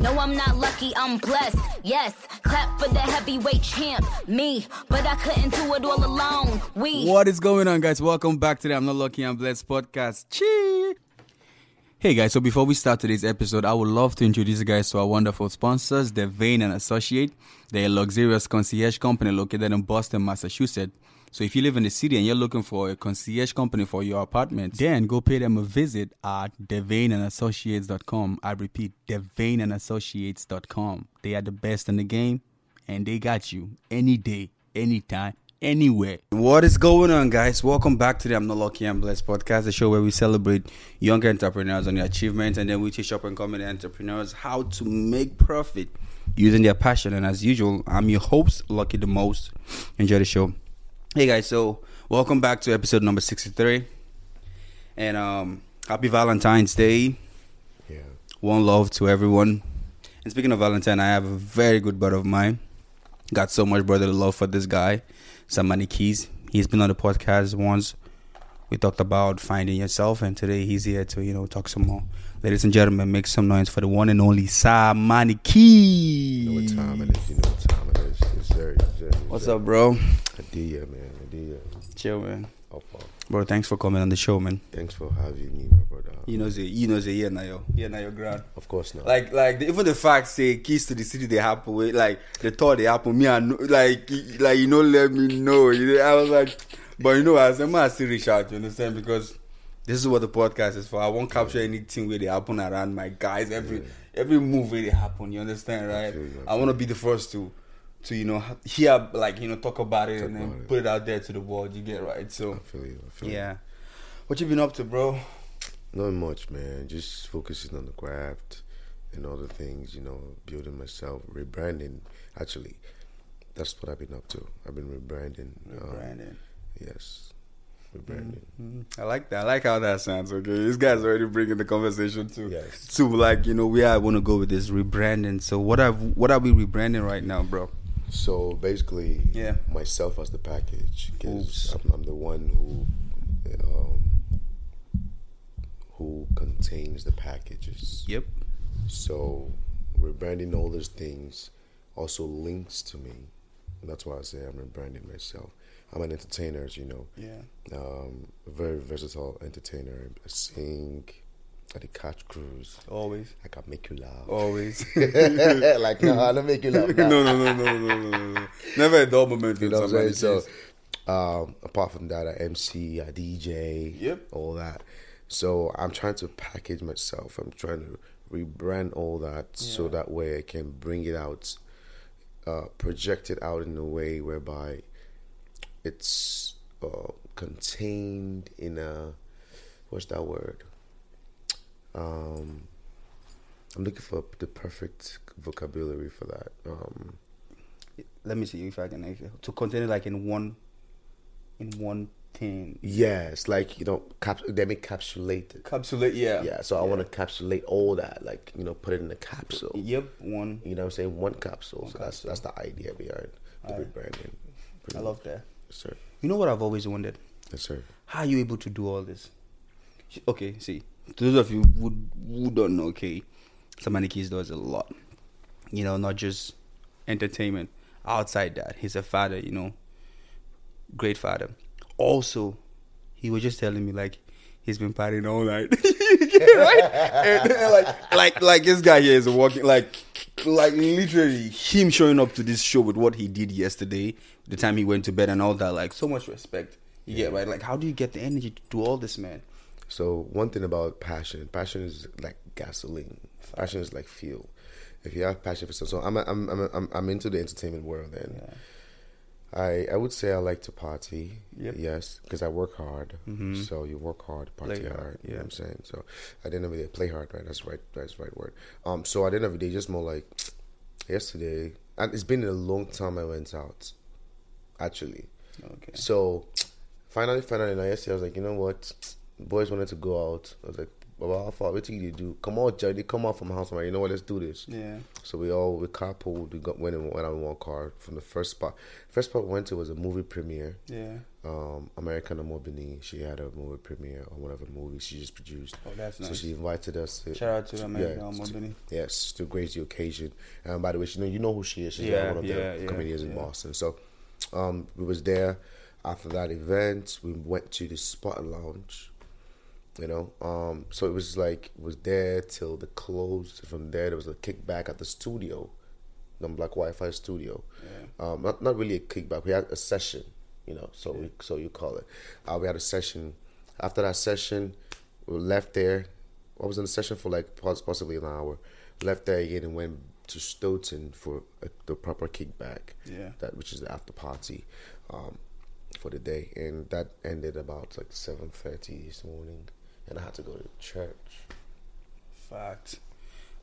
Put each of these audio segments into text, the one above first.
No, I'm not lucky, I'm blessed. Yes, clap for the heavyweight champ, me. But I couldn't do it all alone. We. What is going on, guys? Welcome back to the I'm Not Lucky, I'm Blessed podcast. Chee! Hey guys, so before we start today's episode, I would love to introduce you guys to our wonderful sponsors, Devane and Associate. They're a luxurious concierge company located in Boston, Massachusetts. So if you live in the city and you're looking for a concierge company for your apartment, then go pay them a visit at devaneandassociates.com. I repeat, devaneandassociates.com. They are the best in the game and they got you any day, anytime, anywhere. What is going on, guys? Welcome back to the I'm Not Lucky, I'm Blessed podcast, the show where we celebrate young entrepreneurs on their achievements and then we teach up and coming entrepreneurs how to make profit using their passion. And as usual, I'm your host, Lucky the Most. Enjoy the show. Hey guys, so welcome back to episode number 63. And um happy Valentine's Day. Yeah. One love to everyone. And speaking of Valentine, I have a very good brother of mine. Got so much brotherly love for this guy, Samani Keys. He's been on the podcast once. We talked about finding yourself, and today he's here to, you know, talk some more. Ladies and gentlemen, make some noise for the one and only Samani Keys. You know what time it is. You know what time is. Yes, sir. Yes, sir. Yes, What's sir. up, bro? Adia, man. Adia. Chill, man. Bro, thanks for coming on the show, man. Thanks for having me, my brother. You know, say, you know, say, yeah, now, yo, yeah, now, your ground. Of course not. Like, like even the fact say keys to the city they happen with, like the thought they happen. Me and like, like you know, let me know. I was like, but you know, as I'm I still reach out. You understand? Because this is what the podcast is for. I won't capture anything where they happen around my guys. Every every move where they happen. You understand, right? I I, want to be the first to. To you know, hear like you know, talk about it Talk and then it. put it out there to the world. You get right. So I feel you. I feel yeah, what you been up to, bro? Not much, man. Just focusing on the craft and other things, you know, building myself, rebranding. Actually, that's what I've been up to. I've been rebranding. um, yes. Rebranding. Mhm. I like that. I like how that sounds. Okay, this guy's already bringing the conversation to Yes. to like you know where I want to go with this rebranding. So what are what are we rebranding right now, bro? So basically, Yeah. myself as the package because I'm, I'm the one who um, who contains the packages. Yep. So rebranding all those things also links to me. And that's why I say I'm rebranding myself. I'm an entertainer, as you know, Yeah. um, a very versatile entertainer. I sing, I can catch cruise, Always. I can make you laugh. Always. like no, I don't make you laugh. no, no, no, no, no, no, no, no. Never a dull moment. You with know what I'm saying? somebody. So, um, apart from that, I MC, I DJ, Yep. all that. So I'm trying to package myself. I'm trying to rebrand all that so that way I can bring it out, uh, project it out in a way whereby it's uh, contained in a what's that word? Um, I'm looking for the perfect vocabulary for that. Um, let me see if I can to contain it like in one, in one thing. Yes, like you know, cap- them encapsulated. Capsulate. Yeah. Yeah, so I want to capsulate all that, like you know, put it in a capsule. Yep. One. You know, what I'm saying one capsule. One so that's capsule. that's the idea behind the Alright. rebranding. I love that. Yes, sir. You know what I've always wondered? Yes, sir. How are you able to do all this? Okay, see, to those of you who, who don't know, okay, Samani Keys does a lot. You know, not just entertainment. Outside that, he's a father. You know, great father. Also, he was just telling me like he's been partying all night, right? And, and, like, like, like this guy here is walking like, like literally him showing up to this show with what he did yesterday, the time he went to bed and all that. Like, so much respect. You get right? Like, how do you get the energy to do all this, man? So one thing about passion, passion is like gasoline. Passion is like fuel. If you have passion for something, so I'm I'm I'm I'm, I'm into the entertainment world, and I I would say I like to party. Yep. Yes, because I work hard. Mhm. So you work hard, party hard. hard, You know yeah. what I'm saying? So at the end of the day, play hard, right? That's right. That's the right word. Um. So at the end of the day, just more like yesterday, and it's been a long time I went out. Actually, Okay. so finally, finally, yesterday I was like, you know what? Boys wanted to go out. I was like, Baba, how far? What do you do? Come out, Johnny. Come out from the house. I'm like, you know what? Let's do this. Yeah. So we all we carpooled. We got went in went out in one car from the first spot. First spot we went to was a movie premiere. Yeah. um, Americana Mobini. She had a movie premiere on whatever movie she just produced. Oh, that's nice. So she invited us. To, Shout out to Americana to- Mobini. Yes, to grace the occasion. And by the way, she know you know who she is. She's Yeah, one of yeah, the yeah, comedians in. Boston. So um, we was there after that event. We went to the Spot Lounge. You know, um, so it was like was there till the close. From there, there was a kickback at the studio, the Black Wi-Fi studio. Um, not not really a kickback. We had a session. You know, so we so you call it. Uh, we had a session. After that session, we left there. I was in the session for like possibly an hour. Left there again and went to Stoughton for a, the proper kickback. Yeah. That which is the after party, um, for the day, and that ended about like seven thirty this morning, and I had to go to church. Fact.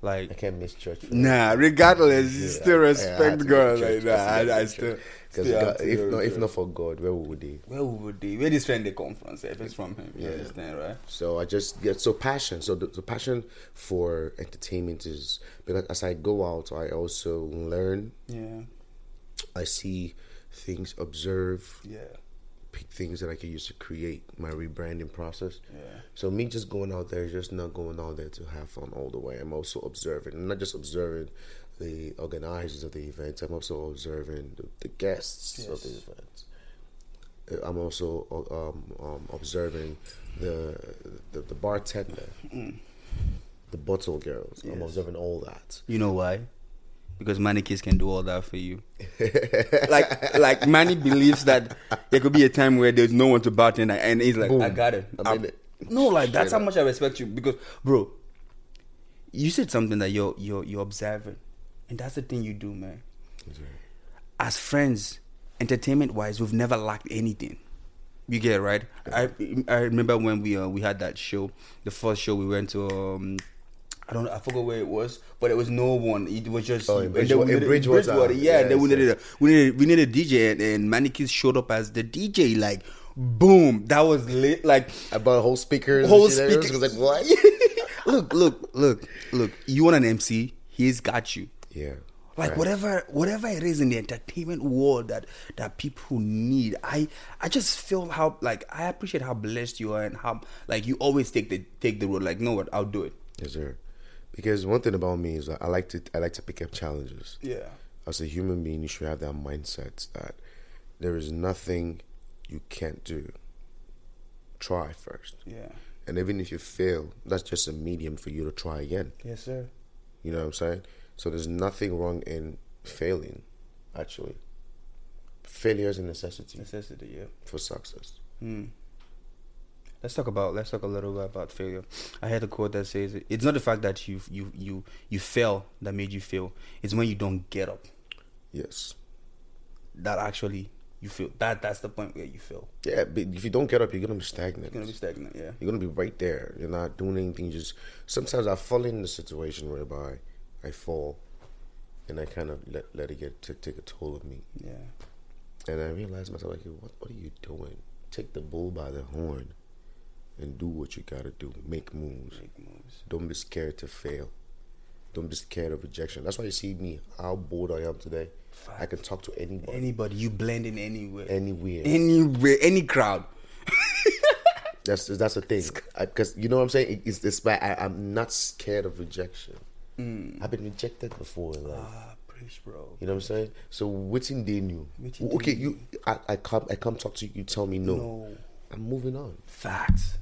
Like I can't miss church. For nah, regardless, you Yeah, still I- I respect go God. Like, nah, I I, go I to still. church. 'Cause still God- if not, if not for God, where would we? Where would they? Where this friend they come from? If it's from him, you Yeah. understand, right? So I just get so passion. So the, the passion for entertainment is because as I go out, I also learn. Yeah, I see things, observe, yeah, pick things that I can use to create my rebranding process. yeah. So me just going out there, just not going out there to have fun all the way. I'm also observing, I'm not just observing the organizers of the events. I'm also observing the, the guests of the events. Uh, I'm also uh, um, um, observing the, the the bartender, the bottle girls. I'm Mm. Observing all that. You know why? Because Manny Keys can do all that for you. like, like Manny believes that there could be a time where there's no one to bartend, and he's like, Boom. "I got it." I'm I'm- it. No, like that's how much I respect you. Because, bro, you said something that you're you're you're observing, and that's the thing you do, man. As friends, entertainment wise, we've never lacked anything. You get it, right? I I remember when we uh, we had that show, the first show we went to. Um, I don't know, I forgot where it was, but it was no one. It was just Oh, in Bridgewater- in needed- Bridgewater. Yeah, and then we Yes, needed a, we needed we needed a DJ, and, and Manny Keys showed up as the DJ. Like, boom, that was lit. Like, I bought whole speakers. whole and shit. Everyone speaker. was like, what? look, look, look, look. You want an MC? He's got you. yeah. Like Right. whatever, whatever it is in the entertainment world that that people need. I I just feel how like I appreciate how blessed you are and how like you always take the take the road. Like, know what? I'll do it. Yes, sir. Because one thing about me is that I like to I like to pick up challenges. Yeah. As a human being, you should have that mindset that there is nothing you can't do. Try first, Yeah. and even if you fail, that's just a medium for you to try again. Yes, sir. You know what I'm saying? So there's nothing wrong in failing. Actually, failure is a necessity Necessity. Yeah. for success. Hmm. Let's talk about let's talk a little bit about failure. I had a quote that says it's not the fact that you you you you fail that made you fail. It's when you don't get up Yes. that actually you feel that that's the point where you fail. Yeah, but if you don't get up, you're gonna be stagnant. It's gonna be stagnant. Yeah. You're gonna be right there. You're not doing anything. Just sometimes I fall in the situation whereby I fall, and I kind of let let it get to take a toll of me, Yeah. and I realize myself like, what what are you doing? Take the bull by the horn, and do what you gotta do. Make moves. Make moves. Don't be scared to fail. Don't be scared of rejection. That's why you see me how bold I am today. I can talk to anybody, Anybody you blend in anywhere. anywhere. anywhere, any crowd. That's that's the thing, because you know what I'm saying. It- It's this. I, I'm not scared of rejection. I've been rejected before in life. Ah, preach, bro. You know what I'm saying? So waiting they knew. Wetin Okay, you. I, I come. I come talk to you. You tell me no. No. I'm moving on. Facts.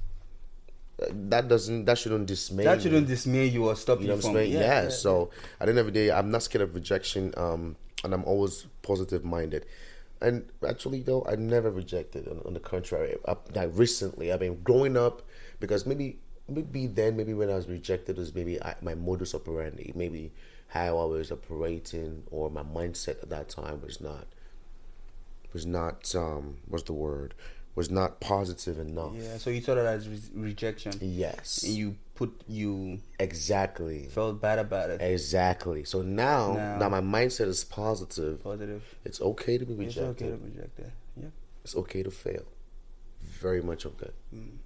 That doesn't. That shouldn't dismay. That shouldn't dismay you or stop You you, know from. saying? Yeah. So at the end of the day, I'm not scared of rejection. Um, and I'm always positive minded. And actually, though, I never rejected. On, on the contrary, I, like recently, I've been growing up because maybe, maybe then, maybe when I was rejected, was maybe I, my modus operandi, maybe how I was operating, or my mindset at that time was not, was not, um, what's the word, was not positive enough. Yeah. So you saw that as re- rejection, Yes. and you put you exactly. felt bad about it. Exactly. So now, Now- now my mindset is positive. Positive. It's okay to be rejected. It's okay to reject it. Yeah. It's okay to fail. Very much okay. Mm.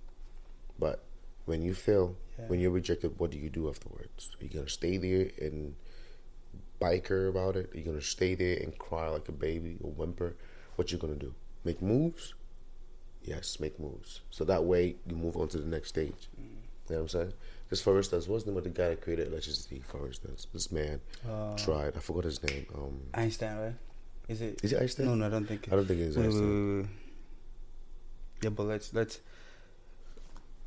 But when you fail, Yeah. when you're rejected, what do you do afterwards? Are you gonna stay there and biker about it? Are you gonna stay there and cry like a baby or whimper? What you gonna do? Make moves? Yes, make moves. So that way you move on to the next stage. Mm. You know what I'm saying? Just for instance, what's the name of the guy that created electricity? For instance, this man Uh, tried. I forgot his name. Um, Einstein, right? Is it? is it Einstein? No, no, I don't think. I don't think it's wait, Einstein. wait, wait. Yeah, but let's let's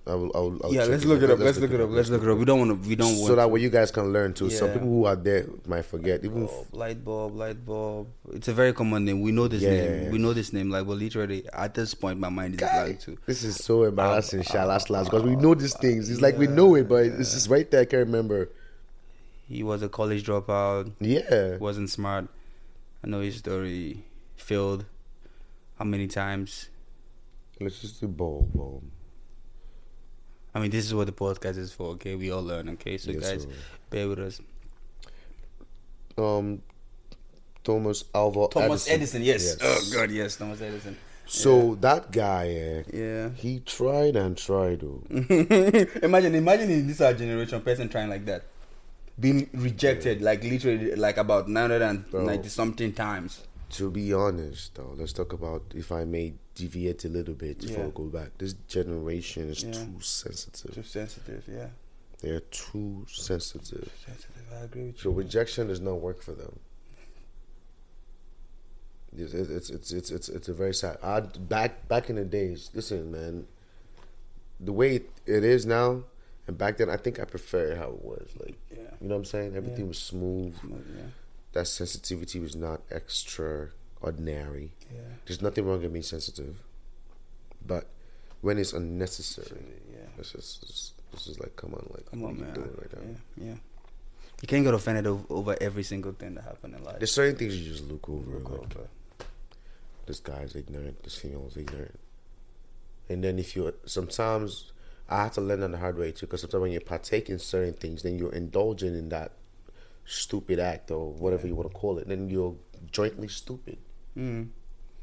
I will. I will I'll yeah let's look it up. Let's look it up. Let's look it up. We don't want to. We don't want. So that way you guys can learn too. Some people who are there might forget. Even oh, bulb, light bulb, light bulb. It's a very common name. We know this name. Yeah. We know this name. Like, well, literally, at this point, my mind is blank too. This is so embarrassing, Sha, last last because we uh, know these things. It's like we know it, but it's just right there. I can't remember. He was a college dropout. Yeah, Wasn't smart. I know his story. Failed. How many times? let's just do ball, ball. I mean, this is what the podcast is for. Okay, we all learn. Okay, so Yes, guys, sir. bear with us. Um, Thomas Alva Thomas Edison. yes. Yes. Oh God, yes, Thomas Edison. So that guy, eh, Yeah. he tried and tried. Oh. imagine, imagine in this our generation, person trying like that, being rejected, like literally, like about nine hundred and ninety something times. To be honest, though, let's talk about if I may deviate a little bit before Yeah. we go back. This generation is Yeah. too sensitive. Too sensitive, yeah. They're too sensitive. Sensitive. I agree with So you. rejection does not work for them. It's it's it's it's it's, it's a very sad. I back back in the days. Listen, man, the way it, it is now, and back then, I think I prefer how it was. Like, Yeah. you know what I'm saying? Everything Yeah. was smooth. Yeah. That sensitivity was not extraordinary. Yeah. There's nothing wrong with being sensitive, but when it's unnecessary, Yeah. it's just it's, it's just like, come on, like, Come on, you man. now? Yeah. yeah. You can't get offended over, every single thing that happened in life. There's certain things you just look over. Look like, over. this guy's ignorant, this female's ignorant. And then if you sometimes I had to learn on the hard way too, because sometimes when you partake in certain things, then you're indulging in that stupid act or whatever you want to call it. Then you're jointly stupid. Mm.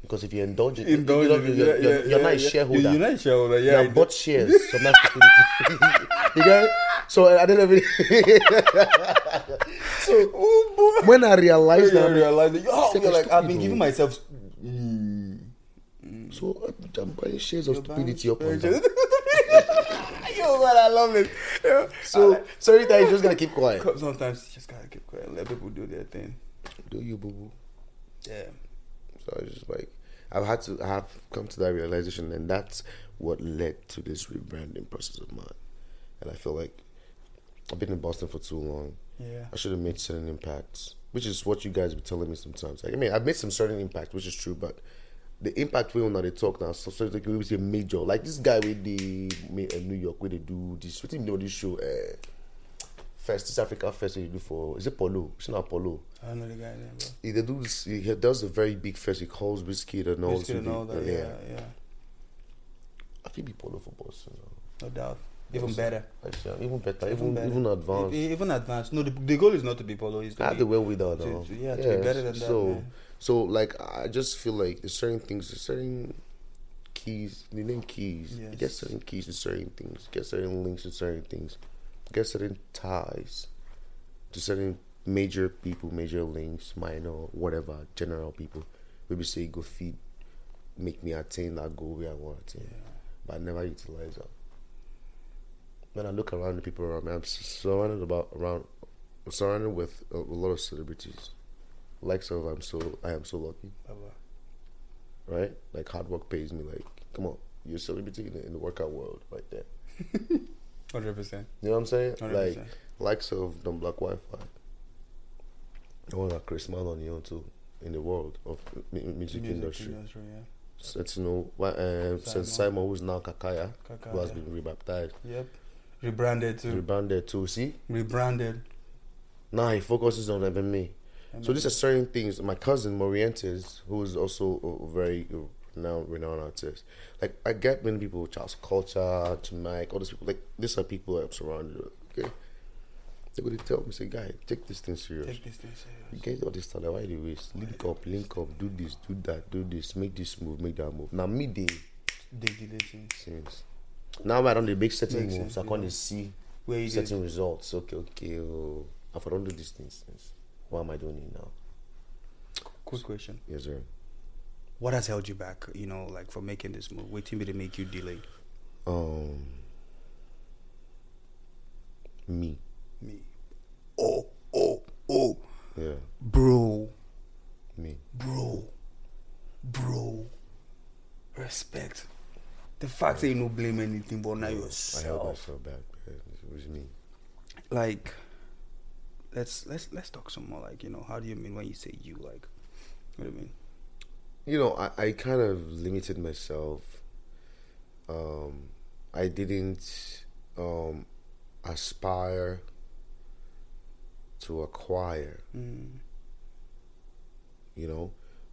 Because if you indulge in, Indulge you know, in- you're, yeah, you're, yeah, not a shareholder. You're not a shareholder, yeah. You're bought shares. So that's stupidity. you get? So I don't know. If so when I realized You that, realize that, oh, you're like, I've been giving myself. Mm. so I'm buying shares of stupidity up shares. down. Yo, man, I love it. Yeah. So sorry that you just gotta keep quiet. sometimes you just gotta keep quiet, let people do their thing. Do you boo boo? Yeah. So I just like I've had to I have come to that realization and that's what led to this rebranding process of mine. And I feel like I've been in Boston for too long. Yeah. I should have made certain impacts, which is what you guys be telling me sometimes. Like, I mean, I've made some certain impact, which is true, but the impact we on they talk now, so, so it's like we say major. Like this guy with the uh, New York, where they do this, what do you know this show? Uh, Fest, this Africa Fest they do for is it Polo? It's not Polo. I don't know the guy name, bro. He they do this. He does a very big fest. He calls whiskey and all. Biscuit and all that, yeah, yeah. I think be Polo for Boston. No doubt. Even better. Actually, even better, Even better. even advanced. Even advanced. No, the, the goal is not to be polo. Is to I have be, the well with that to- to- yeah, to be better than that, So, man. so like I just feel like there's certain things, there's certain keys. The name keys. You get certain keys to certain things. You get certain links to certain things. Get certain ties to certain major people, major links, minor, whatever, general people. Maybe say go feed, make me attain that goal where I want to attain, but I never utilize that. When I look around the people around me, I'm surrounded about around, surrounded with a, a lot of celebrities. Like of I'm so I am so lucky, oh, right? Like hard work pays me. Like come on, you're a celebrity in the, in the workout world, right there. Hundred percent. You know what I'm saying? 100%. Like likes of Black Wi-Fi. I want that Chris Maloney too in the world of mu- music, industry. yeah. Since you know, uh, since Simon. Simon, who's now Kakaya, who has been rebaptized, Yep. Rebranded too. rebranded too. See, Rebranded. now he focuses on MMA. So these are certain things. My cousin Morientes, who is also a very renowned, renowned artist. Like I get many people, Charles Culture, Jamaica, all these people. Like these are people I'm surrounded with. Okay, they would tell me, say, guy, take this thing serious. Take this thing You serious. get all this talent. Why do you waste? Link up, link up, do this, do that, do this, make this move, make that move. Now me they Dig the things. since now I don't make certain Makes moves. sense, I can't yeah. see Where you certain results. Okay, okay. Oh, if I don't do these things, since, why am I doing now? Quick question. Yes, sir. What has held you back? You know, like for making this move. Waiting me to make you delay. Um, me. Me. Oh, oh, oh, Yeah, bro, me. bro, bro. Respect. The fact that you don't blame anything but now yourself. I held myself back. It was me. Like, let's let's let's talk some more. Like, you know, how do you mean when you say you? Like, what do you mean? You know, I, I kind of limited myself. Um, I didn't um, aspire to acquire. Mm. You know,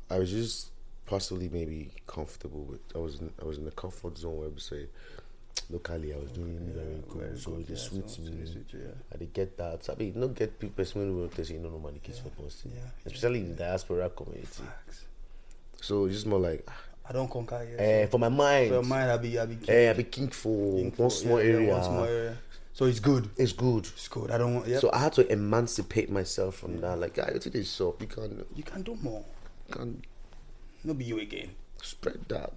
I was just possibly maybe comfortable with. I was in, I was in the comfort zone where we say, locally I was doing very good, very so good, yeah, suits so me. yeah. I did get that. I mean, don't get people when we say you know nobody kiss for posting, yeah, especially in the diaspora community. Facts. So it's just more like, I don't conquer yet. eh, for my mind, For mine, I be I be eh, I be king for king one for- small yeah, area. one small area. So it's good. It's good. It's good. I don't want. Yep. So I had to emancipate myself from that. Like, I think it is so you can you can't do more. you can No be you again. spread that.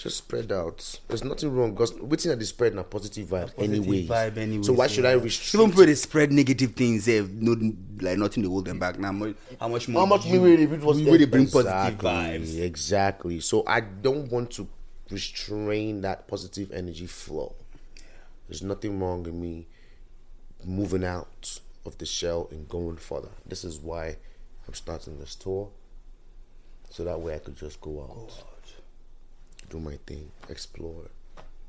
Just spread out. There's nothing wrong because waiting at the spread na positive vibe Positive anyway. vibe anyway. So why should I restrict? Even people they spread negative things, eh, no, like nothing to hold them back. Now, how much, how much more? How much me really it was you really bring exactly, positive vibes? Exactly. So I don't want to restrain that positive energy flow. There's nothing wrong with me moving out of the shell and going further. This is why I'm starting this tour. So that way I could just go out, do my thing, explore.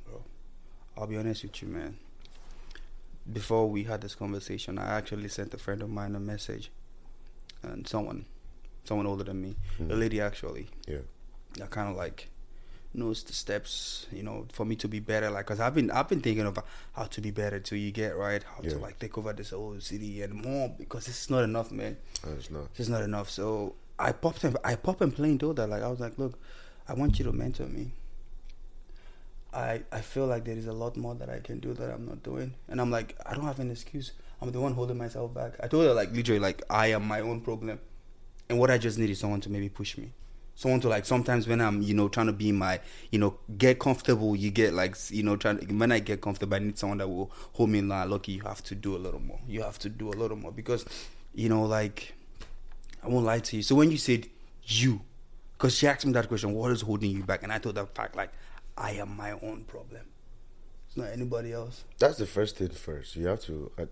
Bro, I'll be honest with you, man. Before we had this conversation, I actually sent a friend of mine a message, and someone, someone older than me, a hmm. lady actually, Yeah. that kind of like knows the steps, you know, for me to be better. Like, cause I've been, I've been thinking of how to be better till you get right, how Yeah. to like take over this whole city and more, because it's not enough, man. It's not. It's not enough. So I popped him. I popped and plain told her like I was like, look, I want you to mentor me. I I feel like there is a lot more that I can do that I'm not doing, and I'm like, I don't have an excuse. I'm the one holding myself back. I told her like literally like I am my own problem, and what I just need is someone to maybe push me. Someone to like sometimes when I'm you know trying to be my you know get comfortable you get like you know trying when I get comfortable I need someone that will hold me line. Look, you have to do a little more. You have to do a little more because you know like I won't lie to you. So when you said you, because she asked me that question, what is holding you back? And I told her fact, like, I am my own problem. It's not anybody else. That's the first thing first. You have to. Uh,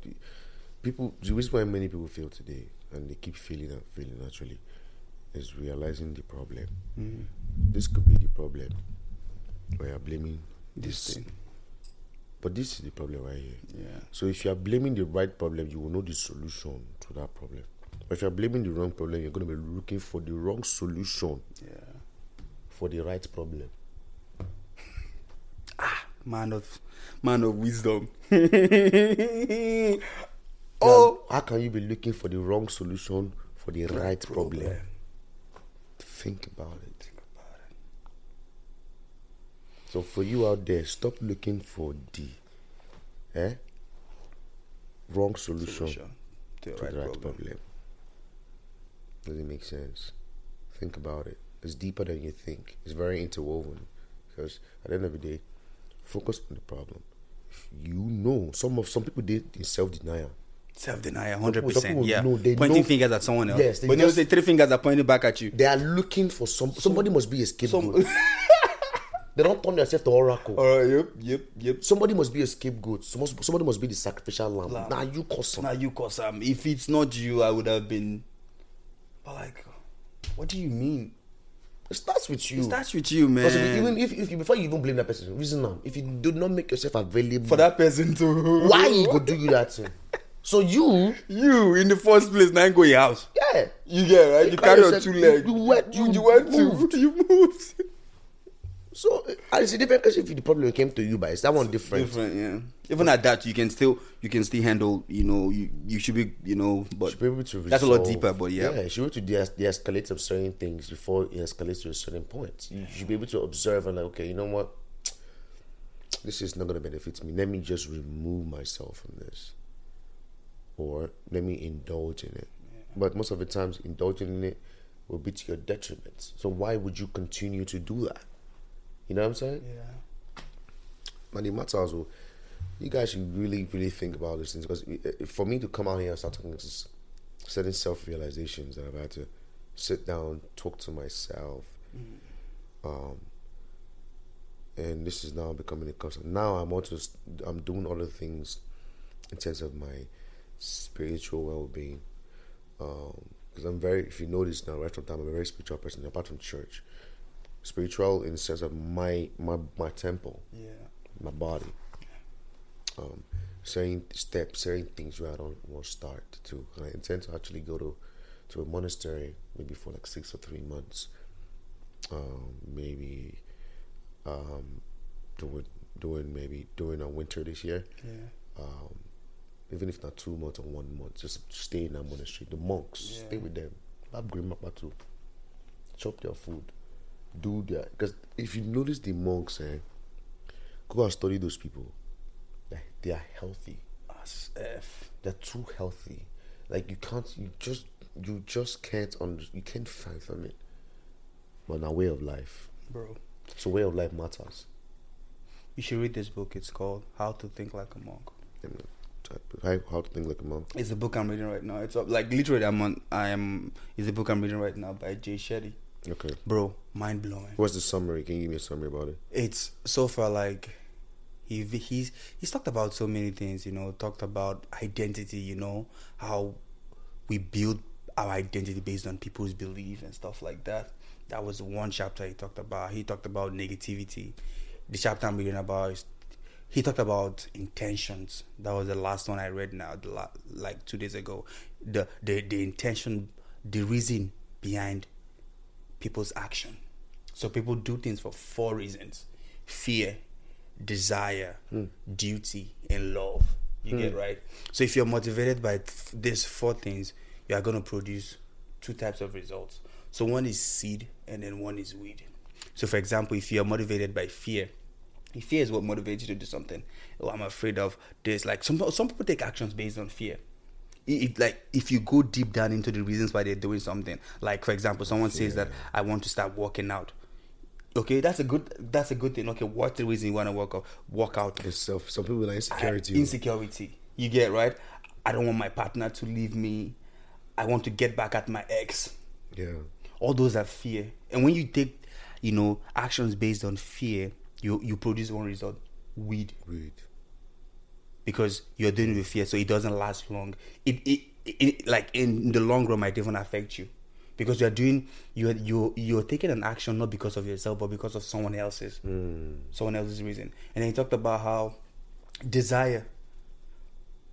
people. The reason why many people fail today and they keep failing and failing naturally is realizing the problem. This could be the problem. Where you're blaming This this, thing. but this is the problem right here. Yeah. So if you are blaming the right problem, you will know the solution to that problem. But if you're blaming the wrong problem, you're going to be looking for the wrong solution Yeah. for the right problem. Ah, man of man of wisdom. Oh, how can you be looking for the wrong solution for the right, problem? Think about it. So for you out there, stop looking for the eh, wrong solution, Solution to the right, right problem. problem. Does it make sense? Think about it. It's deeper than you think. It's very interwoven. Because at the end of the day, focus on the problem. If you know, some of some people did in self denial. Self denial, hundred percent. Yeah. know- they Pointing know- fingers at someone else. Yes, they but they just- say three fingers are pointing back at you. They are looking for some. Somebody must be a scapegoat. Some, they don't turn themselves to oracle. uh, yep, yep, yep. Somebody must be a scapegoat. Somebody, somebody must be the sacrificial lamb. Lamb. Now you cause some. Now you cause um if it's not you, I would have been like what do you mean? It starts with you. It starts with you, man. Because if even if, if before you even blame that person, reason now, if you do not make yourself available for that person to why you go do you that thing? So you, you in the first place now go your house. yeah, You get right. You, You carry on two legs. you went- You, you you went to. You moved. So it's a different case if the problem came to you, but it's that one different. Different, yeah. Even at that, you can still you can still handle. You know, you you should be. You know, but should be able to resolve. that's a lot deeper. But yeah, yeah, you should be able to de- de-escalate some certain things before it escalates to a certain point. You should be able to observe and like, okay, you know what, this is not going to benefit me. Let me just remove myself from this, or let me indulge in it. But most of the times, indulging in it will be to your detriment. So why would you continue to do that? You know what I'm saying? Yeah. It matters. Well, you guys should really, really think about these things because eh, eh, for me to come out here and start talking this certain self realizations that I've had to sit down, talk to myself, mm. um, and this is now becoming a constant. Now I'm also I'm doing other things in terms of my spiritual well being. Because um, I'm very, if you notice now, right from time, I'm a very spiritual person. Apart from church, spiritual in the sense of my my my temple, Yeah. my body. Um, certain steps, certain things where I don't want to start to. And I intend to actually go to to a monastery maybe for like six or three months. Um, maybe um, doing doing maybe doing a winter this year. Yeah. Um, even if not two months or one month, just stay in that monastery. The monks, Yeah. stay with them. Bab Green Mapa too. Chop their food. Do their because if you notice the monks, eh, go and study those people. They, they are healthy. As F. They're too healthy. Like you can't you just you just can't under you can't fathom it. But now way of life. Bro. So way of life matters. You should read this book. It's called How to Think Like a Monk. How, how to think like a monk. It's the book I'm reading right now. It's like literally I'm on I am it's the book I'm reading right now by Jay Shetty. Okay. Bro, mind blowing. What's the summary? Can you give me a summary about it? it's so far like he he's he's talked about so many things you know talked about identity you know how we build our identity based on people's belief and stuff like that that was one chapter he talked about he talked about negativity the chapter i'm reading about is he talked about intentions that was the last one i read now the la- like two days ago the the the intention the reason behind people's action. So people do things for four reasons: fear, desire, hmm. duty, and love. You get hmm. right. So if you're motivated by th- these four things, you are going to produce two types of results. So one is seed, and then one is weed. So for example, if you're motivated by fear, if fear is what motivates you to do something. Oh, I'm afraid of this. Like some some people take actions based on fear if like if you go deep down into the reasons why they're doing something like for example someone says that i want to start working out. Okay that's a good that's a good thing. Okay what's the reason you want to work out work out? It's self. Some people are I- insecurity. insecurity. You get right? I don't want my partner to leave me. I want to get back at my ex. Yeah. all those are fear. And when you take you know actions based on fear you you produce one result weed. Read. Because you're doing it with fear, so it doesn't last long. It, it, it like in the long run might even affect you because you're doing you're you you're taking an action not because of yourself but because of someone else's hmm. someone else's reason. And then he talked about how desire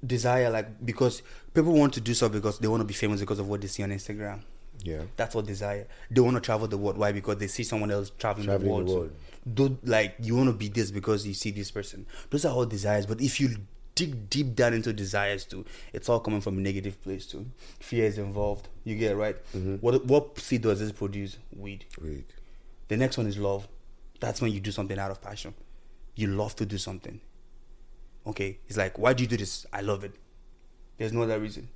desire like because people want to do so because they want to be famous because of what they see on Instagram. Yeah. That's what desire. They want to travel the world. Why? Because they see someone else traveling, Traveling the world. the world. Do like you want to be this because you see this person. Those are all desires. But if you dig deep down into desires too, it's all coming from a negative place too. Fear is involved. You get it, right. Mm-hmm. What what seed does this produce? Weed. Read. The next one is love. That's when you do something out of passion. You love to do something. Okay, it's like why do you do this? I love it. There's no other reason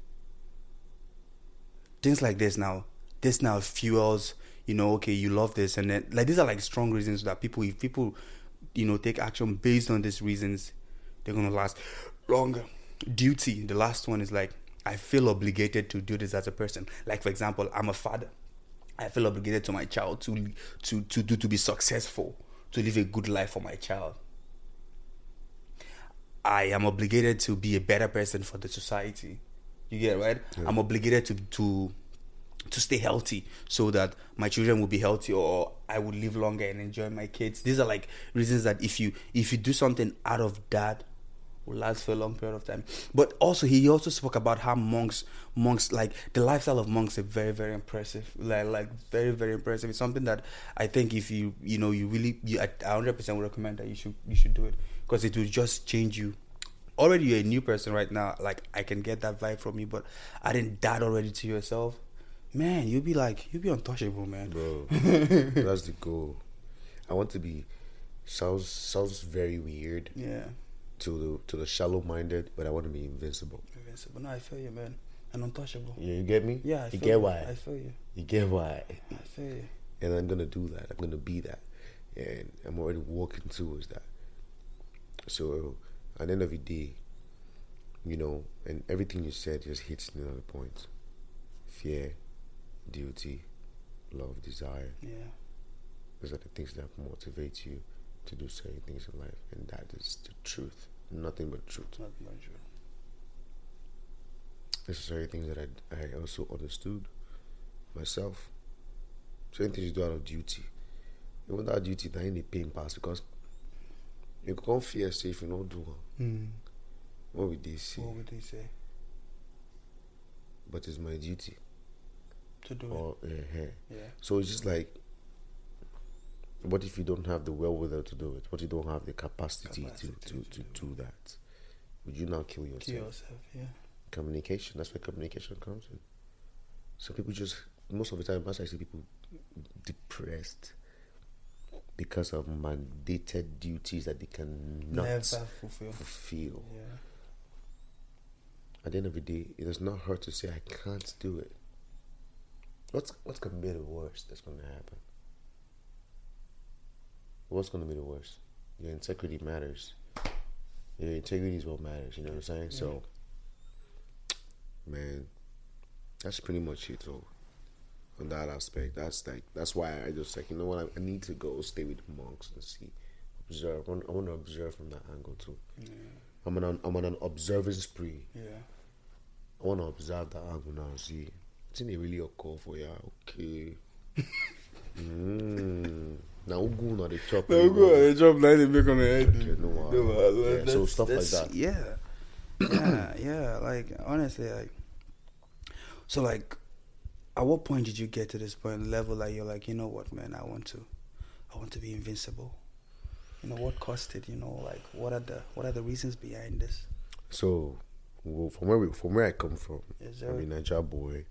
things like this now this now fuels you know okay you love this and then like these are like strong reasons that people if people you know take action based on these reasons they're gonna last longer duty the last one is like i feel obligated to do this as a person like for example i'm a father i feel obligated to my child to to to do to be successful to live a good life for my child I am obligated to be a better person for the society. You get it, right? I'm obligated to to to stay healthy so that my children will be healthy or I will live longer and enjoy my kids. These are like reasons that if you if you do something out of that will last for a long period of time. But also he also spoke about how monks monks like the lifestyle of monks is very very impressive. Like like very very impressive. It's something that I think if you you know you really you I 100% would recommend that you should you should do it because it will just change you. Already you're a new person right now. Like I can get that vibe from you, but adding that already to yourself, man, you'll be like you'll be untouchable, man. Bro. that's the goal. I want to be sounds sounds very weird Yeah. To the to the shallow minded, but I want to be invincible. Invincible. No, I feel you, man. and untouchable. Yeah, you get me? Yeah, I you get why? I feel you. You get why? I feel you. and I'm gonna do that. I'm gonna be that, and I'm already walking towards that. So at the end of the day, you know, and everything you said just hits another point: fear, duty, love, desire. Yeah. Those are the things that motivate you to do certain things in life, and that is the truth, nothing but truth. Not not true. necessary things that I, I also understood myself. Certain things you do out of duty. Even that duty, that ain't the pain pass because you can't fear say if you don't do it. Mm. What would they say? What would they say? But it's my duty. To do Or uh, it. Yeah. so it's just like what if you don't have the wherewithal to do it? What if you don't have the capacity, Capacity to, to to, to do that? Would you now kill yourself? Kill yourself. Yeah. communication. That's where communication comes in. So people just most of the time, most I see people depressed because of mandated duties that they cannot Never fulfill. fulfill. Yeah. At the end of the day, it does not hurt to say I can't do it. What's what's gonna be the worst that's gonna happen? What's gonna be the worst? Your integrity matters. Your integrity is what matters. You know what I'm saying? So, man, that's pretty much it. though. on that aspect, that's like that's why I just like you know what I, I need to go stay with the monks and see, observe. I want, I want to observe from that angle too. Yeah. I'm on an, I'm on an observing spree. Yeah. I want to observe that angle now and see. It's in a really occur for ya. Okay. mm. Now Ugu na the chop. you know. Drop nine and make on the head. Okay, no, uh, yeah, so stuff like that. Yeah. yeah, yeah. Like honestly, like so like at what point did you get to this point level like you're like, you know what, man, I want to I want to be invincible. You know, what caused it, you know, like what are the what are the reasons behind this? So, well, from where we, from where I come from, Yes, I'm a Niger boy,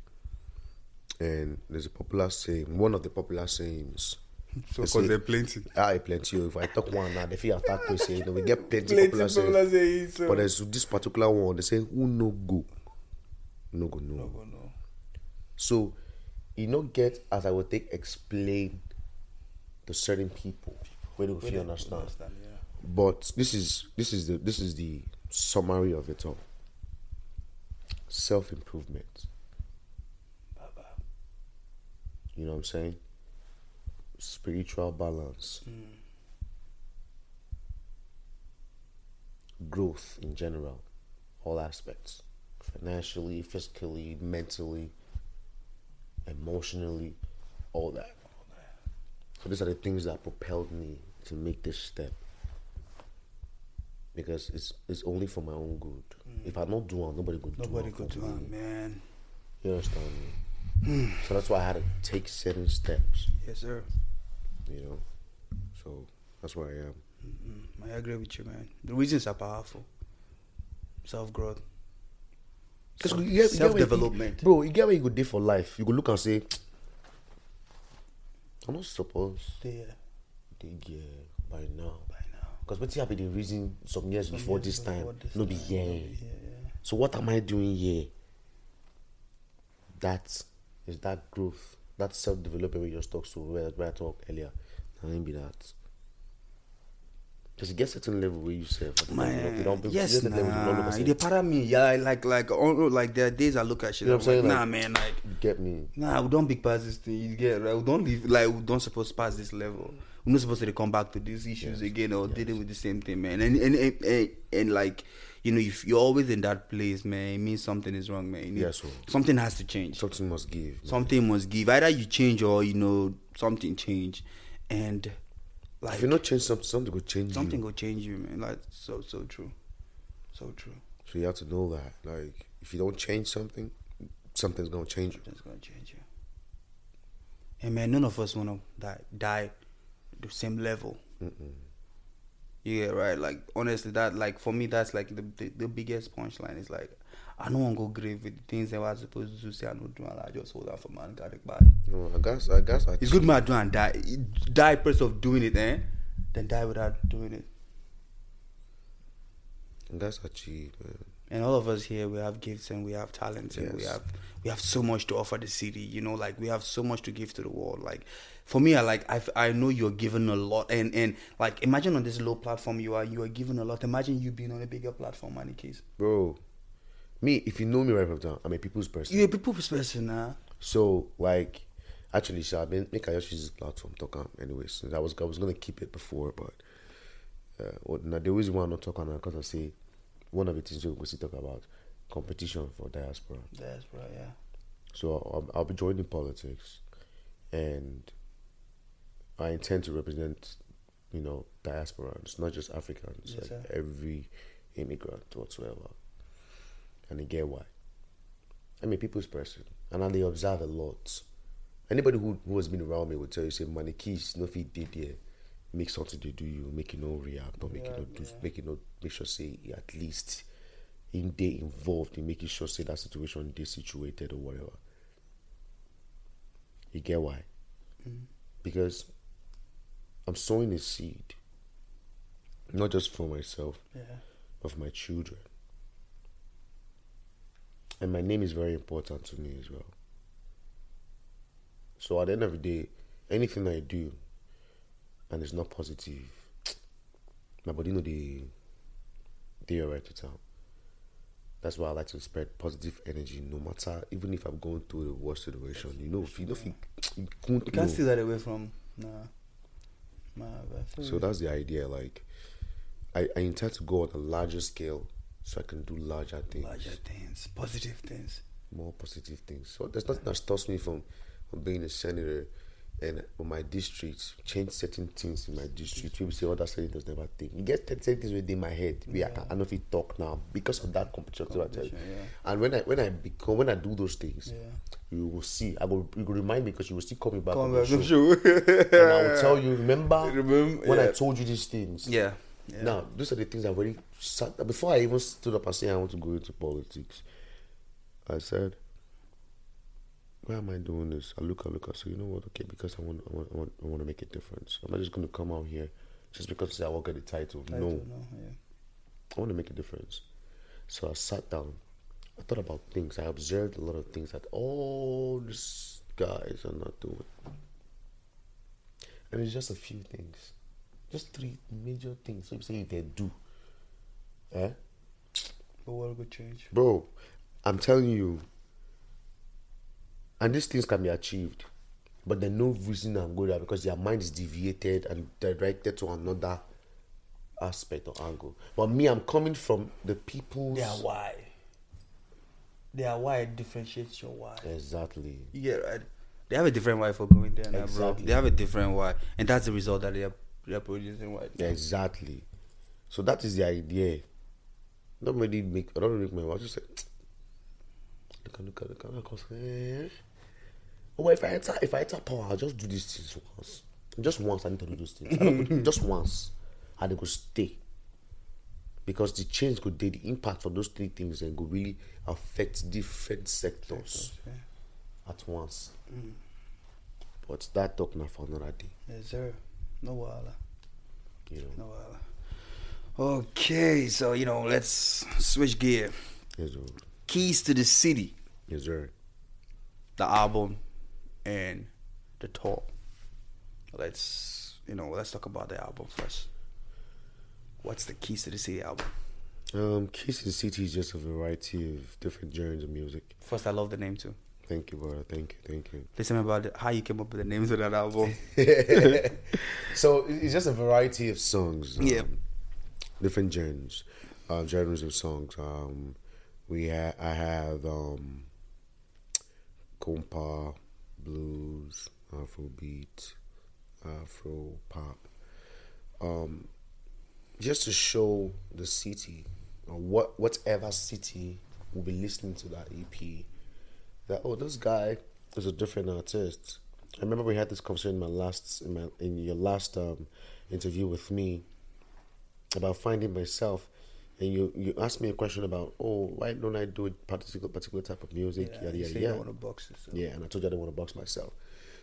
and there's a popular saying. One of the popular sayings. So because they're plenty. Ah, plenty. If I talk one now, they feel attack me. Say, you know, we get plenty, popular sayings. saying so. But there's this particular one. They say, "Who no go, no go, no." no, go, no. So, you not get as I would take explain to certain people where they will feel understand. yeah. But this is this is the this is the summary of it all. Self improvement. You know what I'm saying? Spiritual balance. Growth in general. All aspects. Financially, physically, mentally, emotionally, all that. So these are the things that propelled me to make this step. Because it's it's only for my own good. If I don't do it, nobody could do Nobody it. could do it, man. You understand me? Hmm. so that's why I had to take certain steps, Yes, sir. You know. So that's where I am. Mm, I agree with you, man. The reasons are powerful. Self growth. Because you get- you get Self development. Bro, you get where you go there for life. You go look and say, I'm not supposed There to get by now. by now. Because what's happened the reason some years Some before years this time, before this no be time, here. no be here, yeah. So what am I doing here? That is that growth, that self development we just talked to where, where I talked earlier. Can it be that? Because you get certain level where you say, Man, you don't, yes, certain levels you don't look nah. and say, They part of me, yeah, like, like, oh, oh, like there are days I look at shit. You know I'm I'm like, saying? nah, Like- man, like, get me. nah, we don't big pass this thing. You get right? We don't leave, like, we don't supposed to pass this level. We're not supposed to come back to these issues again or dealing with the same thing, man. And and, and and and like, you know, if you're always in that place, man, it means something is wrong, man. Need- Yeah, so- something has to change. Something must give. man. something must give. Either you change or you know something change, and like if you not change something, something will change something you. will change you, man. Like so so true, so true. So you have to know that. Like, if you don't change something, something's gonna change you. Something's gonna change you. And man, none of us wanna die die the same level. Yeah, right. Like honestly, that like for me, that's like the the, the biggest punchline. Is like I don't want to go grave with the things that I was supposed to say. I don't do, and I just hold on for man. Got it bad. No, I guess, I guess, I It's good man do and die. Die first of doing it, eh? Then die without doing it. I guess achieve, man. and all of us here we have gifts and we have talents and we have we have so much to offer the city you know like we have so much to give to the world like for me i like i, I know you're given a lot and and like imagine on this low platform you are you are given a lot imagine you being on a bigger platform Manny Keys bro. Me, if you know me right from now, I'm a people's person. you're a people's person nah So like, actually, so I've been make I just use this platform talk on anyways. Since I was I was gonna keep it before, but uh, now the reason why I'm not talking because I say one of the things we still talk about competition for diaspora. Diaspora, yeah So I'll, I'll be joining politics, and I intend to represent, you know, diasporans, not just Africans, Yes, like every immigrant whatsoever. And I get why. I'm a people's person, and I they observe a lot. Anybody who, who has been around me will tell you, say, Manny Keys, no fit did there, make something they do you, make you no react, or make you no do, make you no make sure say at least in they involved in making sure say that situation they situated or whatever. You get why? Mm-hmm. Because I'm sowing a seed, not just for myself, yeah but for my children. And my name is very important to me as well. So at the end of the day, anything I do and it's not positive, my body know they they alright to town. That's why I like to spread positive energy no matter even if I'm going through the worst situation. You know, if you know if you, you can't you can't know. steal that away from nah nah but I feel So that's the idea. Like, I, I intend to go on a larger scale so I can do larger things, larger things positive things more positive things. So there's nothing that stops me from, from being a senator and on my district, change certain things in my district. People say, oh, that senators never think. You get certain things within my head. We I, can, I know if you talk now because of that competition. so I tell you. Competition, yeah. And when I when I become when I do those things, Yeah. you will see. I will you will remind me because you will still call me back. Come on the back, show. I'm and I will tell you, remember, Remember, when I told you these things? yeah yeah Now, those are the things I've already sat before I even stood up and said I want to go into politics. I said, why am I doing this? I look, I look, I say, you know what? Okay, because I want, I want, I want, I want to make a difference. I'm not just going to come out here just because I say I want to get the title. I no, yeah. I want to make a difference. So I sat down. I thought about things. I observed a lot of things that all these guys are not doing. And it's just a few things. Just three major things. So you say they do. Eh? the world could change Bro, I'm telling you. And these things can be achieved. But there's no reason I'm going there because their mind is deviated and directed to another aspect or angle. But me, I'm coming from the people's They are why. They are why it differentiates your why. Exactly. Yeah, right. They have a different why for going there, now, bro. Exactly. They have a different why, and that's the result that they are they are producing right now. Exactly. So that is the idea. Don't really make. I don't really make my wife just say, look, look, look, look, look. Eh. Oh, but if I enter, if I enter power, I'll just do these things once. Just once, I need to do those things. Just once, and they go stay. Because the change could day, the impact for those three things, and go really affect different sectors Yeah. at once. Mm. But that talk now for another day. Yes, sir. No wala. You know. No wala. Okay, so you know, let's switch gear. Yes, sir. Keys to the City, Yes, sir. the album, and the tour. Let's you know, let's talk about the album first. What's the Keys to the City album? Um, Keys to the City is just a variety of different genres of music. First, I love the name too. Thank you, brother. Thank you, thank you. Tell about how you came up with the names of that album. so it's just a variety of songs. Yeah. um, different genres, uh, genres of songs. Um, we ha- I have um, compa, blues, Afrobeat, Afro pop. Um, just to show the city, or what whatever city will be listening to that EP, that oh this guy is a different artist. I remember we had this conversation in my last in, my, in your last um, interview with me about finding myself, and you you asked me a question about oh why don't I do a particular particular type of music Yeah, yada yada yada. don't box yourself. Yeah, and I told you I didn't want to box myself.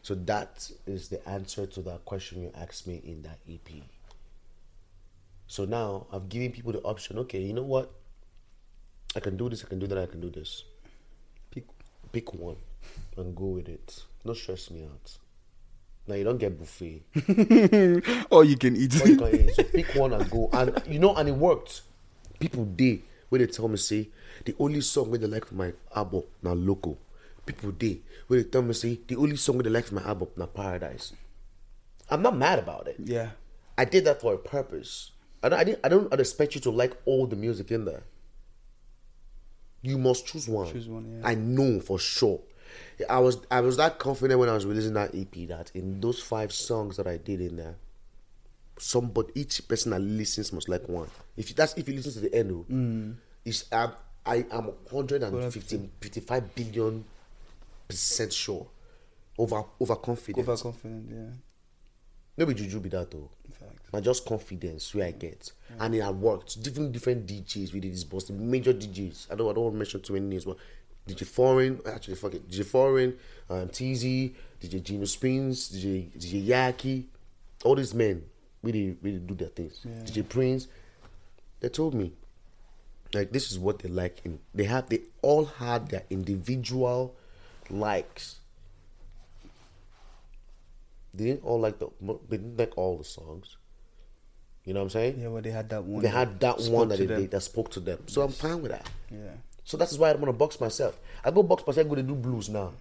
So that is the answer to that question you asked me in that EP. So now I've given people the option. Okay, you know what? I can do this, I can do that, I can do this. Pick Pick one and go with it. Don't stress me out. Now you don't get buffet. all you can eat. All you can eat. So pick one and go. And you know, and it worked. People day where they tell me say the only song where they like for my album now local. People day where they tell me say the only song where they like for my album now paradise. I'm not mad about it. yeah. I did that for a purpose. I don't, I, didn't, I don't expect you to like all the music in there. You must choose one. Choose one, yeah. I know for sure. I was I was that confident when I was releasing that EP that in those five songs that I did in there, somebody each person that listens must like one. If you, that's if you listen to the end, oh, Mm. it's I'm, I am 150 55 billion percent sure, over over confident. Overconfident, yeah. Maybe juju be that though. In fact. But just confidence where I get. And it had worked. Different different DJs we did this boss, the major DJs. I don't I don't want to mention too many names, but DJ Foreign, actually fuck it, DJ Foreign, um, TZ, DJ Gino Springs, DJ DJ Yaki, all these men really really do their things. DJ Prince, they told me like this is what they like in they have they all had their individual likes. They didn't all like the they didn't like all the songs. You know what I'm saying? Yeah, well, they had that one. They had that one that they, that spoke to them. So I'm fine with that. Yeah. So that's why I'm gonna box myself. I go box myself, I go to do blues now.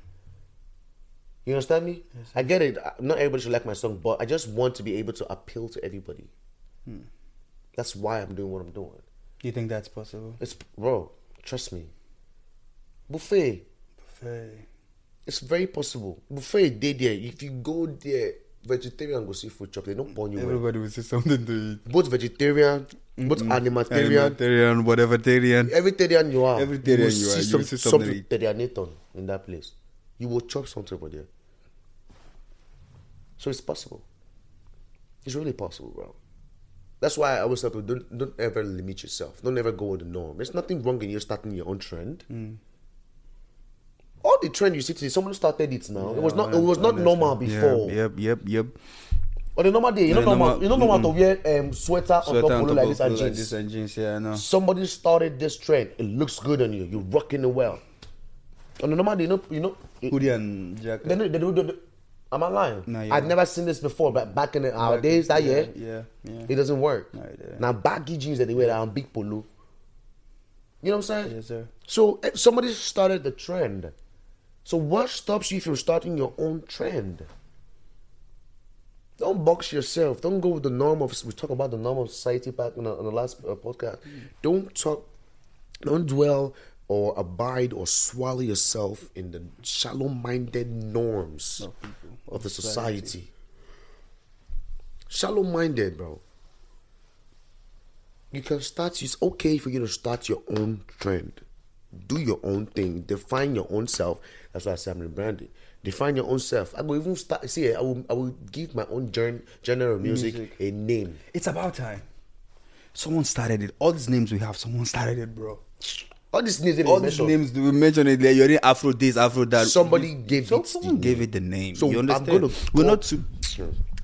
You understand me? I get it. Not everybody should like my song, but I just want to be able to appeal to everybody. Hmm. That's why I'm doing what I'm doing. You think that's possible? It's bro, trust me. Buffet, Very. it's very possible. Buffet day there. If you go there, vegetarian go see food chocolate. They don't burn you. well. Everybody will see something to eat. Both vegetarian, both animatarian, Animatarian, whatever tarian. Everytharian you are. Everytharian will you are, you will some, see something something in that place. You will chop something over there. So it's possible. It's really possible, bro. That's why I always tell people don't don't ever limit yourself. Don't ever go with the norm. There's nothing wrong in you starting your own trend. Mm. All the trend you see today, someone started it now. it was not. It was not normal before. Yep, yep, yep. On the normal day, you Yeah, know normal. You know normal to wear um, sweater, on Sweater top on top like of this and like this and jeans. Yeah, I know. somebody started this trend. It looks good on you. You're rocking it well. On the normal day, you know, you know, Hoodie and jacket. they, they, they, do- Am I lying? No, I've never seen this before, but back in the, our days, that yeah, year, Yeah, yeah. it doesn't work. No, it. Now baggy jeans that they wear are big polo. You know what I'm saying? Yes, sir. So eh, somebody started the trend. So what stops you from starting your own trend? Don't box yourself. Don't go with the norm of. We talk about the norm of society back in the, in the last uh, podcast. Don't talk. Don't dwell or abide or swallow yourself in the shallow-minded norms Of people, of of the society. society. Shallow-minded, bro. You can start. It's okay for you to start your own trend. Do your own thing. Define your own self. That's why I say I'm rebranding. Define your own self. I will even start. See, I will. I will give my own genre, genre of music, Music. a name. It's about time. Someone started it. All these names we have, someone started it, bro. All these names. All these mentioned, names we mentioned it. Like, you're in Afro this, Afro that. Somebody gave it Someone the gave name. it the name. So you I'm understand? gonna We're not too.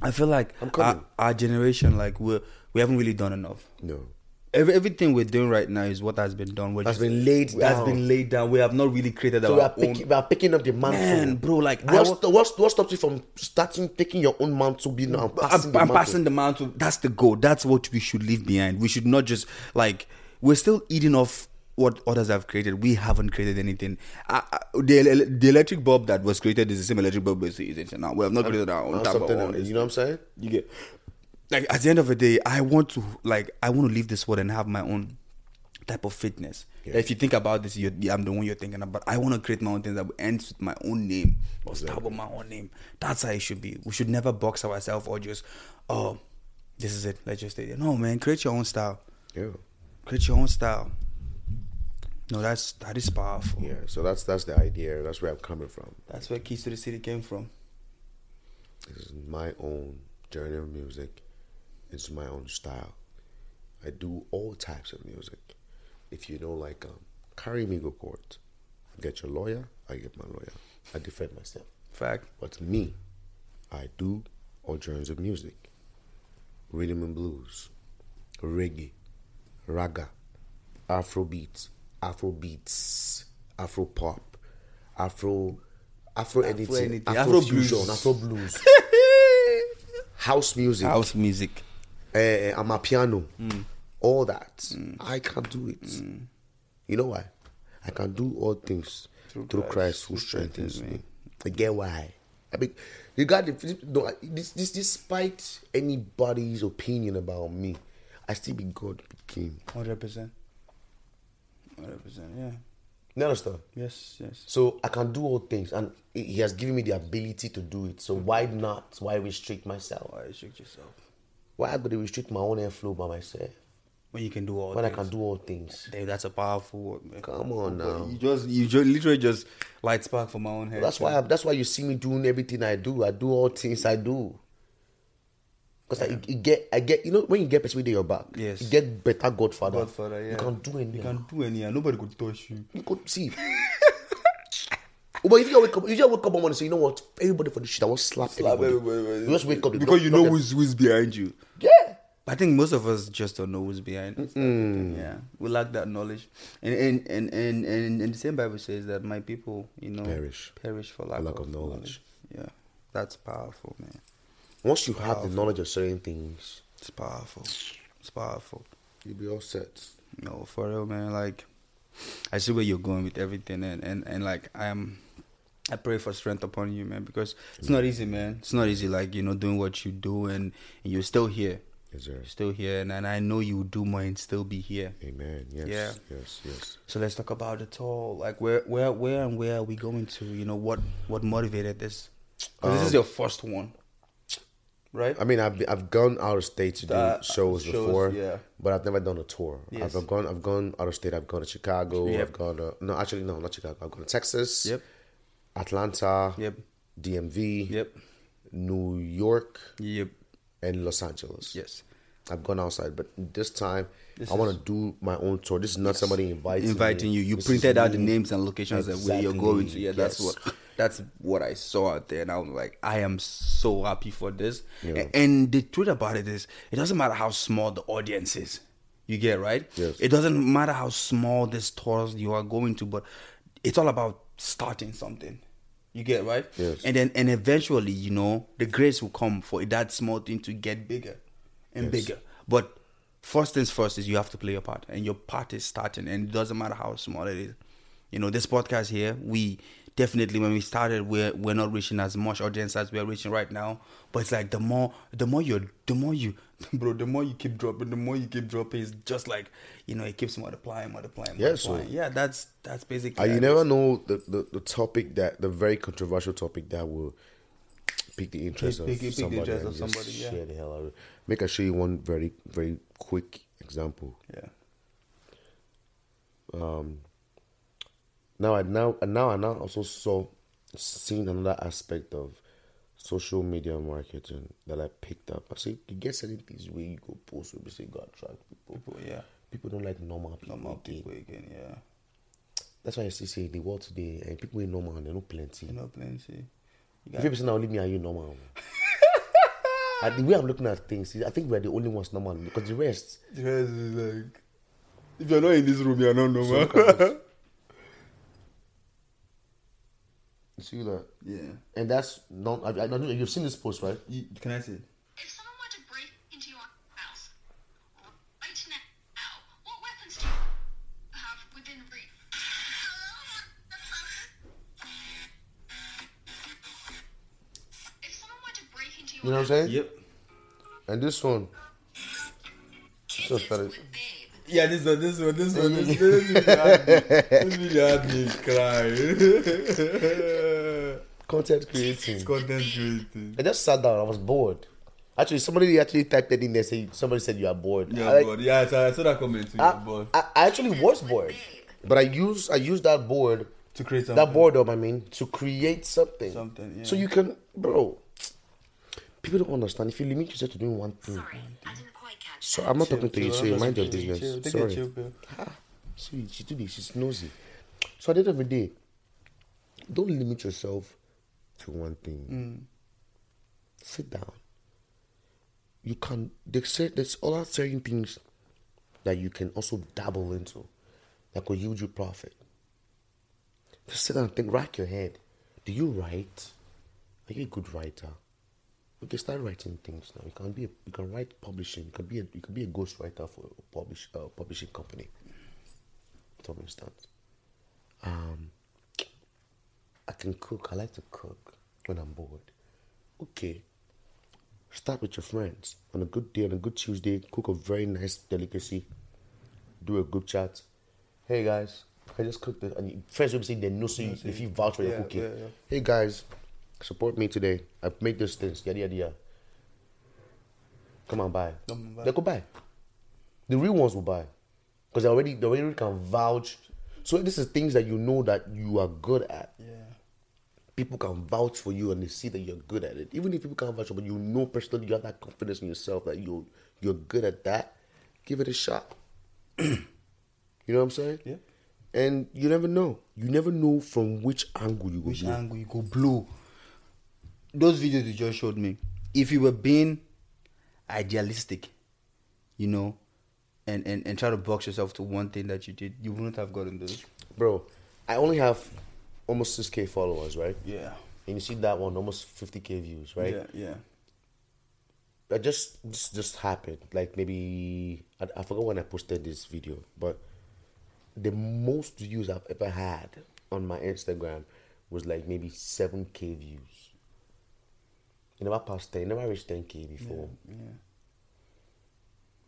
I feel like I'm our, coming. our generation, like we we haven't really done enough. No. Every, everything we're doing right now is what has been done. We're Has been laid Has down. been laid down. We have not really created So we our are, picking, own. we are picking up the mantle. Man, bro, like, I what's, wa- the, what's what stops you from starting taking your own mantle, being passing I'm, the I'm mantle? passing the mantle. That's the goal. That's what we should leave behind. We should not just like we're still eating off what others have created. We haven't created anything. Uh, the the electric bulb that was created is the same electric bulb we're using now. We have not created our own type of one. you know what I'm saying? You get like at the end of the day, I want to like I want to leave this world and have my own type of fitness. Yeah. If you think about this, you're, I'm the one you're thinking about. I want to create my own things that will end with my own name or start with my own name. That's how it should be. We should never box ourselves or just, oh, this is it. Let's just stay there. No, man, create your own style. Yeah. Create your own style. No, that's that is powerful. Yeah. So that's that's the idea. That's where I'm coming from. That's where Keys to the City came from. This is my own journey of music. It's my own style. I do all types of music. If you know, like, um, carry me go court, get your lawyer. I get my lawyer. I defend myself. Fact. But me, I do all genres of music. Rhythm and blues, reggae, raga, Afrobeat, Afro beats, Afro pop, Afro, Afro anything, anything, Afro, Afro fusion, blues. Afro blues, house music, House music. uh, I'm a piano, Mm. all that. I can do it. You know why? I can do all things through, Through Christ, Christ who strengthens strengthens me. I get why. I mean, you got the, no, this, this, despite anybody's opinion about me, I still be God became. Hundred percent. Hundred percent. Yeah. You understand? Yes. Yes. So I can do all things, and He has given me the ability to do it. So why not? Why restrict myself? Why restrict yourself Why I going to restrict my own airflow by myself when you can do all? when I can do all things? Dave, that's a powerful word, man. Come on now. You just, you just literally just light spark for my own head. That's why. I, that's why you see me doing everything I do. I do all things I do. Because I you get, I get, you know, when you get persuaded you're back, Yes. you get better Godfather. Godfather. Yeah. You can do anything. You can do anything. Nobody could touch you. You could see. but if you wake up, you just wake up one morning and say, you know what, everybody for this shit, I want to slap, everybody. You just wake up because you know who's who's behind you. Yeah. I think most of us just don't know who's behind us. Yeah, we lack that knowledge, and and, and and and and the same Bible says that my people, you know, Perish. perish for lack, lack of, of knowledge. knowledge. Yeah, that's powerful, man. Once you have the knowledge of certain things, It's powerful. It's powerful. you'll be all set. No, for real, man. Like, I see where you're going with everything, and and and like I'm. I pray for strength upon you, man, because it's not easy, man. It's not easy, like you know, doing what you do, and, and you're still here. Yes, sir. You're still here, and, and I know you do more and still be here. Amen. Yes. Yeah. Yes. Yes. So let's talk about it all. Like, where, where, where, and where are we going to? You know, what, what motivated this? 'Cause this is um, your first one, right? I mean, I've I've gone out of state to do Uh, shows, shows, before, yeah. but I've never done a tour. Yes. I've gone I've gone out of state. I've gone to Chicago. Yep. I've gone to, no, actually no, not Chicago. I've gone to Texas. Yep. Atlanta. Yep. DMV. Yep. New York Yep. and Los Angeles. Yes. I've gone outside, but this time This I want to do my own tour. This is not somebody inviting Inviting me. you. You This printed out the names and locations that where you're going to. Exactly, Yeah, that's what that's what I saw out there, and I was like, I am so happy for this. Yeah. And the truth about it is, it doesn't matter how small the audience is. You get right. Yes. It doesn't matter how small this tours you are going to, but it's all about starting something. You get right. Yes. And then and eventually, you know, the grace will come for that small thing to get bigger and Yes. bigger. But first things first is you have to play your part, and your part is starting, and it doesn't matter how small it is. You know, this podcast here, we definitely when we started, we're we're not reaching as much audience as we're reaching right now. But it's like the more the more you the more you bro, the more you keep dropping, the more you keep dropping. It's just like you know, it keeps multiplying, multiplying, Yeah, so- multiplying. yeah, that's that's basically. And you never know the, the, the topic that the very controversial topic that will pique the interest Pique- of the somebody. interest of somebody, yeah. share the hell out of it. Make I show you one very very quick example. Yeah. Um, Now I now and now I now also saw seen another aspect of social media marketing that I picked up. I say you get certain things where you go post where you say God attract people. People, yeah, People don't like normal people. normal again. people again. Yeah, That's why I still say the world today and people ain't normal and they know plenty. you know, plenty. You If you say now only me and you normal. and the way I'm looking at things, I think we're the only ones normal because the rest. The rest is like, if you're not in this room, you're not So look at this. You see that? yeah. And that's not. I, I know you've seen this post, right? You, can I see it? If someone were to break into your house right now, what weapons do you have within reach? If someone were to break into your You know what I'm saying? Yep. And this one, so started. Yeah, this one, this one, this one, this, this really had me, this really had me cry. Content creating. Content creating. I just sat down. I was bored. Actually, somebody actually typed it in there. Say somebody said you are bored. Yeah, I, but yeah, so I saw that comment too. I, but I, I actually was bored, but I used I used that board, to create something. that boredom. I mean, to create something. Something, yeah. So you can, bro. People don't understand. If you limit yourself to doing one thing, Sorry, I didn't quite catch so I'm not talking to you. So you mind your business. chill, Sorry. chill. Ah, see, she do this. She's nosy. So at the end of the day, don't limit yourself to one thing. Mm. Sit down. You can. They say there's all other certain things that you can also dabble into. that could yield you profit. Just sit down and think, rack your head. Do you write? Are you a good writer? You can start writing things now. You can be a, you can write publishing. You can be a, you can be a ghostwriter for a publish uh, publishing company. For instance, um, I can cook. I like to cook when I'm bored. Okay, start with your friends on a good day on a good Tuesday. Cook a very nice delicacy. Do a group chat. Hey guys, I just cooked it. And friends will be saying they know so you, if you vouch for your Yeah, cooking. yeah, yeah. Hey guys, support me today. I've made these things. Yada yada yada. Come on, buy. Come on, buy. They could buy. The real ones will buy because they already they already can vouch. So this is things that you know that you are good at. Yeah. People can vouch for you and they see that you're good at it. Even if people can't vouch for you, but you know personally you have that confidence in yourself that you you're good at that. Give it a shot. you know what I'm saying? Yeah. And you never know. You never know from which angle you go. Which blow. angle you go blow. Those videos you just showed me. If you were being idealistic, you know, and, and, and try to box yourself to one thing that you did, you wouldn't have gotten those. Bro, I only have almost 6k followers, right? Yeah. And you see that one almost 50k views, right? Yeah, yeah. that just this just happened. Like maybe I, I forgot when I posted this video, but the most views I've ever had on my Instagram was like maybe seven k views. It never passed ten. it Never reached ten k before. Yeah.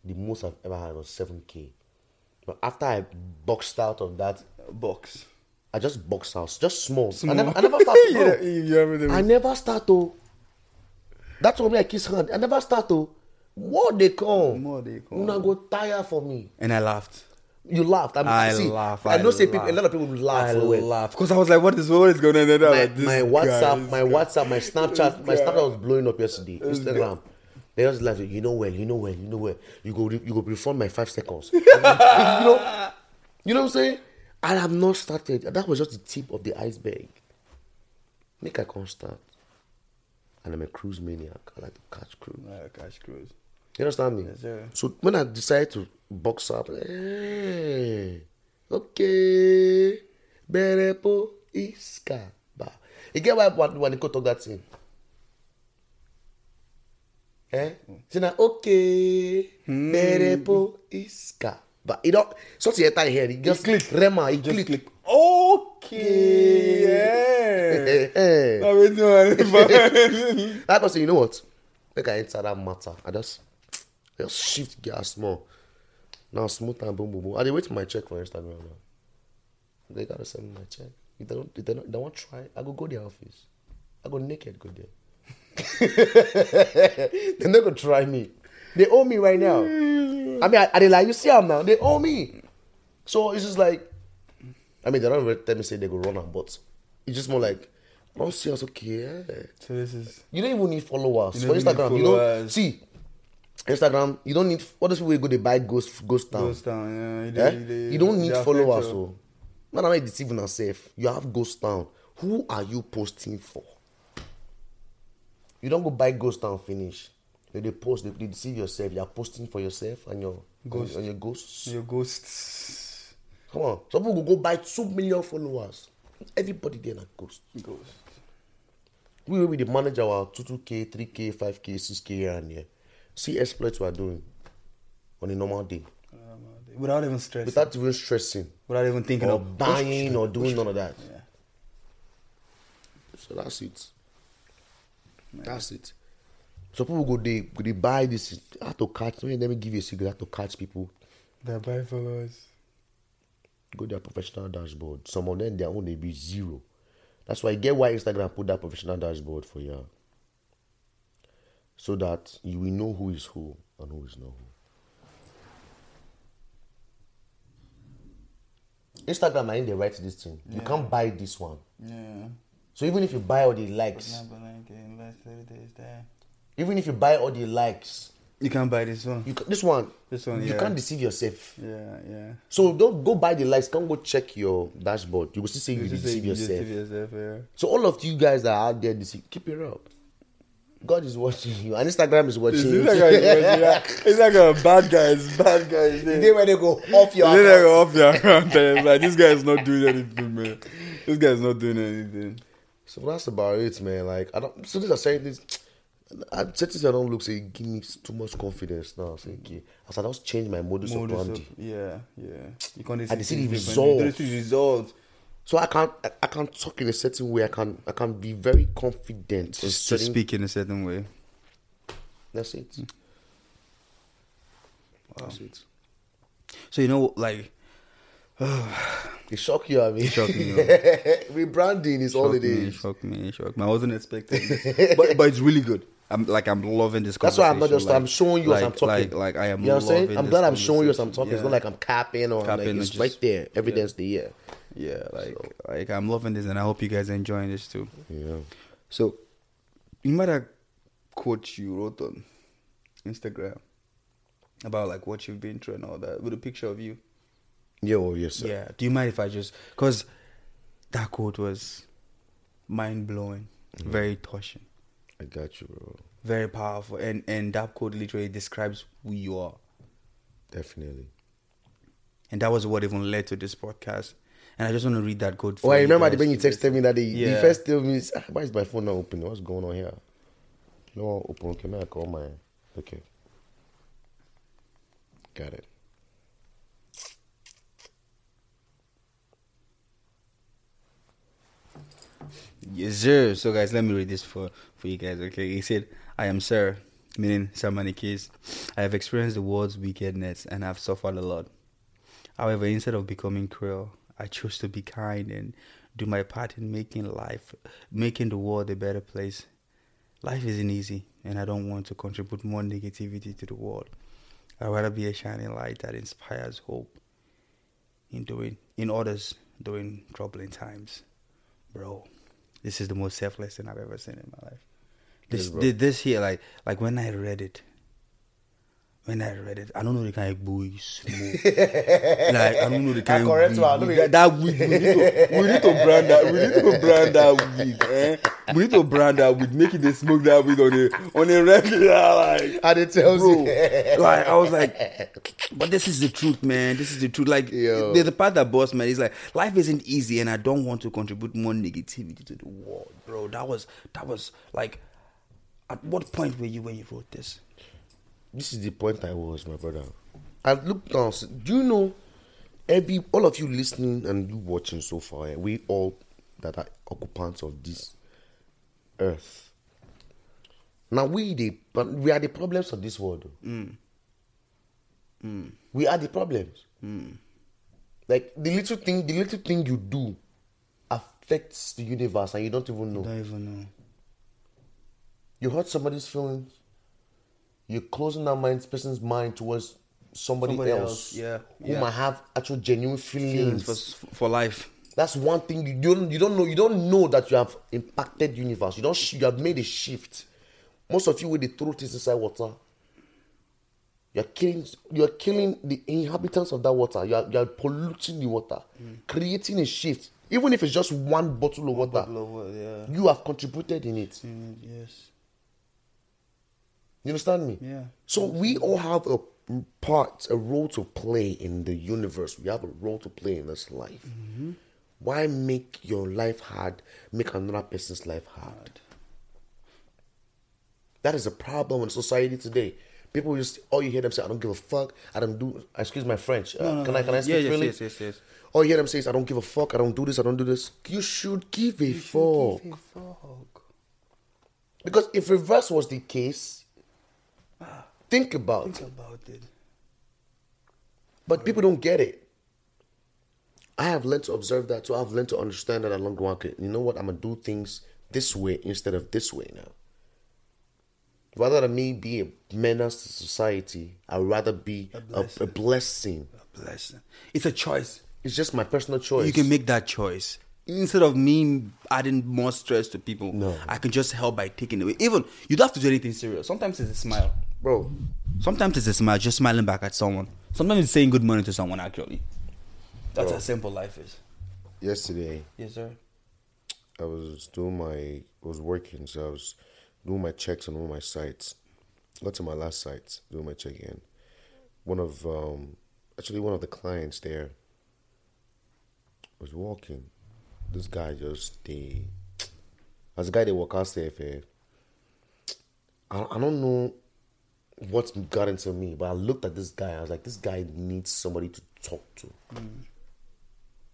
The most I've ever had was seven k. But after I boxed out of that, Box. I just boxed out, just small. Small. I never, I never started. Yeah, bro. you remember I never start to. That's why me I kiss hand. I never start to. What they come? More they come. Una go tire for me. And I laughed. You laughed. I, mean, I see, laugh, I I know say people, a lot of people laugh. I laughed. Because I was like, what is, what is going on? And I My, like, this my WhatsApp, my. WhatsApp, my Snapchat, my Snapchat was blowing up yesterday. Instagram. They just laugh. You know well. You know well. You know well. You go. You go perform my five seconds. you know. You know what I'm saying? I have not started. That was just the tip of the iceberg. Make I can't start. And I'm a cruise maniac. I like to catch cruise. Yeah, Cash Cruise. You understand me? Yes. So when I decided to box up, hey, okay, berepo iska ba. You get why when they go talk that thing? Eh? Say na okay, berepo iska ba. You know, something enter here. It just click. Rema, it Just click. click. Okay. Yeah. Eh. I mean, no, I was say, you know what? Make I enter that matter. I just, just shift gas more. Now smooth and boom boom boom. I dey wait for my check for Instagram now. They gotta send me my check. If they don't, if they don't, they won't try. I go go their office. I go naked go there. They're not gonna try me. They owe me right now. I mean, I, I dey like you see them now. They owe me. So it's just like, I mean, they don't even tell me say they go run am, but it's just more like, I don't see us okay. So this is You don't even need followers for Instagram. You don't followers. see Instagram. You don't need all those people go they buy ghost ghost town. goes down. Yeah, you, Eh? dey- dey- You don't dey need followers. your- So, man, am I deceiving yourself? You have ghost town. Who are you posting for? You don't go buy ghost town finish. You they post. They, deceive yourself. You are posting for yourself and your Ghost. and your ghosts. Your ghosts. Come on, some people go go buy two million followers. Everybody there na ghost. Ghosts. we will be the manager our 2k 3k 5k 6k here and here see exploits we are doing on a normal day. Without even stressing. without even stressing. Without even thinking or of buying or doing none of that. Yeah. so that's it. That's it. So people go they go they buy this how to catch. Let me, let me give you a secret how to catch people. They buy followers. go their professional dashboard. Some of them their own they be zero. That's why I get why instagram put that professional dashboard for you so that you will know who is who and who is not who instagram in they write this thing you can't buy this one Yeah. so even if you buy all the likes Number nine K, invest 30 days there. even if you buy all the likes You can't buy this one. you this one This one, you yeah. can't deceive yourself Yeah, yeah. so don't go buy the likes come go check your dashboard you will still say you, You deceive you yourself deceive yourself, yeah. So all of you guys that are out there, deceive, keep it up. God is watching you, and Instagram is watching you. It's like a bad guys, bad guys. The day when they go off your Then I account. go off your account it's eh, like this guy is not doing anything, man. This guy is not doing anything. So that's about it, man. Like I don't. So these are saying this. I said this. I don't look. Say give me too much confidence now. Say okay. As I just change my modus Modus operandi. op- yeah, yeah. You can't I see the things result. differently. You see the result. So I can't. I, can't talk in a certain way. I can. I can be very confident. Just to speak in a certain way. That's it. Hmm. That's it. So you know, like It shock you, I mean. shocked me. Rebranding is all it me, is. shocked me, shocked me. I wasn't expecting, this. but but it's really good. I'm like I'm loving this. That's why I'm not just. I'm showing you as like- I'm talking. Like like I am. You know what I'm saying? I'm glad I'm showing you as I'm talking. It's not like I'm capping or like it's just- right there. Evidence the year. Yeah, like like I'm loving this, and I hope you guys are enjoying this too. Yeah. So, you might have quote you wrote on Instagram about like what you've been through and all that with a picture of you. Yeah. Oh yes, sir. Yeah. Do you mind if I just because that quote was mind blowing, mm-hmm. very touching, I got you, bro. very powerful, and and that quote literally describes who you are, Definitely. and that was what even led to this podcast. And I just want to read that code. For I you remember guys when you texted me that day. The first me, is, ah, why is my phone not open? What's going on here? No open. Okay, may I call my? Okay. Got it. Yes, sir. So, guys, let me read this for, for you guys, okay? He said, I am Sir, meaning Sir Manny Keys. I have experienced the world's wickedness and have suffered a lot. However, instead of becoming cruel, I chose to be kind and do my part in making life, making the world a better place. Life isn't easy, and I don't want to contribute more negativity to the world. I'd rather be a shining light that inspires hope in doing in others during troubling times. Bro, this is the most selfless thing I've ever seen in my life. This Yes, this here, like like when I read it, when I read it, I don't know the kind of boy smoke. like I don't know the kind of correct weed. one, that, that wig. We need, to, we need to brand that. We need to brand that wig. Eh? We need to brand that. Make it they smoke that wig on a on a regular like. And it tells Bro, you. like I was like, but this is the truth, man. This is the truth. Like Yo. the, the part that boss man is like, life isn't easy, and I don't want to contribute more negativity to the world, bro. That was that was like, at what point were you when you wrote this? This is the point I was, my brother. I looked down. Do you know, every all of you listening and you watching so far, eh, we all that are occupants of this earth. Now we the we are the problems of this world. though. Mm. Mm. We are the problems. Mm. Like the little thing, the little thing you do affects the universe, and you don't even know. Don't even know. You hurt somebody's feelings. You're closing that mind, person's mind towards somebody, Somebody else, else, yeah, who yeah. might have actual genuine feelings. Feelings for for life. That's one thing you don't you don't know. You don't know that you have impacted universe. You don't. sh- You have made a shift. Most of you, with the truth is inside water. You're killing. You're killing the inhabitants of that water. You're you're polluting the water, creating a shift. Even if it's just one bottle of water, yeah. you have contributed in it. Mm, yes. You understand me? Yeah. So we all have a part, a role to play in the universe. We have a role to play in this life. Why make your life hard? Make another person's life hard. That is a problem in society today. People just all you hear them say, "I don't give a fuck. I don't do." Excuse my French. Uh, can I can I speak yeah, yes, freely? yes, yes, yes. All you hear them say is, "I don't give a fuck. I don't do this. I don't do this." You should give a fuck. Because if reverse was the case, think about Think about it. But people don't get it. I have learned to observe that too. I've learned to understand that along the okay, You know what? I'm gonna do things this way instead of this way now. Rather than me be a menace to society, I'd rather be a, a blessing. blessing. A blessing. It's a choice. It's just my personal choice. You can make that choice. Instead of me adding more stress to people, No. I can just help by taking away. Even you don't have to do anything serious. Sometimes it's a smile. Bro. Sometimes it's a smile, just smiling back at someone. Sometimes it's saying good morning to someone. Actually, that's Bro. how simple life is. Yesterday, Yes, sir. I was doing my, I was working, so I was doing my checks on all my sites. Got to my last site, doing my check in. One of um, actually one of the clients there was walking. This guy just the as a guy they walk out there, eh, I, I don't know what got into me, but I looked at this guy. I was like, this guy needs somebody to talk to. Mm.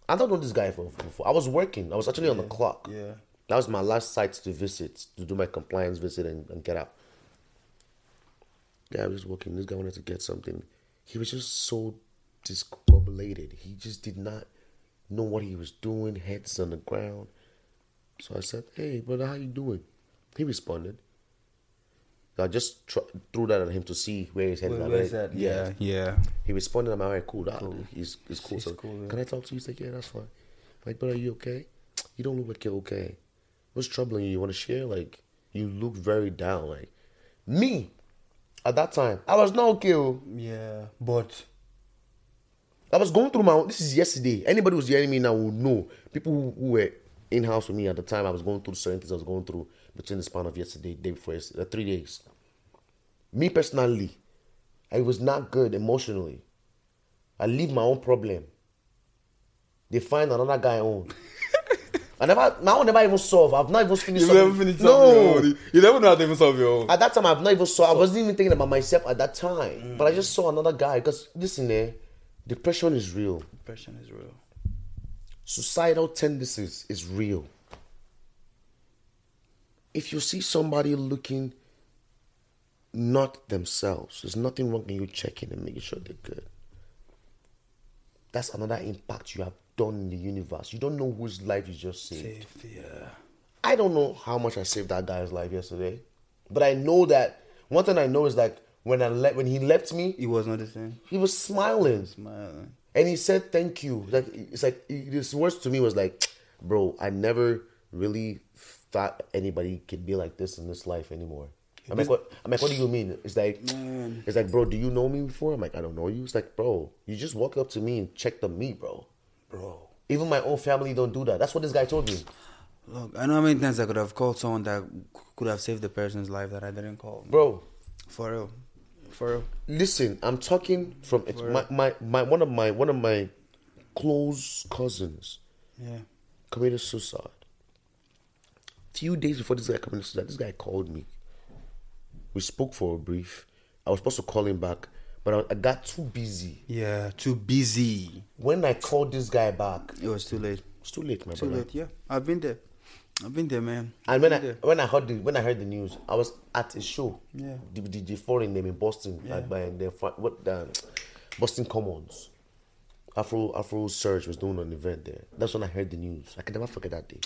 I don't know this guy for, for, for- I was working. I was actually on the clock. Yeah. That was my last site to visit, to do my compliance visit and, and get out. Yeah, I was working. This guy wanted to get something. He was just so discombobulated. He just did not know what he was doing, heads on the ground. So I said, hey, brother, how you doing? He responded. I just tr- threw that at him to see where his head Where- is. where's that? Yeah. Yeah, yeah. He responded, I'm like, cool, that, he's, he's cool. He's so, cool, yeah. can I talk to you? He's like, yeah, that's fine. I'm like, but are you okay? You don't look like you're okay. What's troubling you? You want to share? Like, you look very down. Like, me, at that time, I was not okay. oh. Yeah, but I was going through my own, this is yesterday. Anybody who's hearing me now will know. People who, who were in house with me at the time, I was going through certain things I was going through between the span of yesterday, day before, yesterday, three days. Me personally, I was not good emotionally. I leave my own problem. They find another guy own. I never, my own never even solve. I've not even finished. you never finished No. You never know how to even solve your own. At that time, I've not even saw. I wasn't even thinking about myself at that time. But I just saw another guy. Because listen, eh, depression is real. Depression is real. Societal tendencies is real. If you see somebody looking not themselves, there's nothing wrong in you checking and making sure they're good. That's another impact you have done in the universe. You don't know whose life you just saved. Safe, yeah. I don't know how much I saved that guy's life yesterday, but I know that one thing I know is like when I le- when he left me, he was not the same. he was smiling Smiling. and he said thank you. Like it's like his words to me was like, "Bro, I never really thought anybody could be like this in this life anymore." I'm like, what? I'm like, what do you mean? It's like, Man. it's like, bro, do you know me before? I'm like, I don't know you. It's like, bro, you just walk up to me and checked on me, bro. Bro. Even my own family don't do that. That's what this guy told me, Look, I know how many times I could have called someone that could have saved the person's life that I didn't call. bro. For real. For real. Listen, I'm talking from it's my, my my one of my one of my close cousins Yeah. committed suicide. Few days before this guy committed suicide, this guy called me. We spoke for a brief. I was supposed to call him back, but I, I got too busy. Yeah. Too busy. When I called this guy back, It was too late. it's too late, my Too brother. late. Yeah. I've been there. I've been there, man. And when I there. when I heard the when I heard the news, I was at a show. Yeah. The the, foreign name in Boston, like by the what the um, Boston Commons. Afro Afro Surge was doing an event there. That's when I heard the news. I can never forget that day.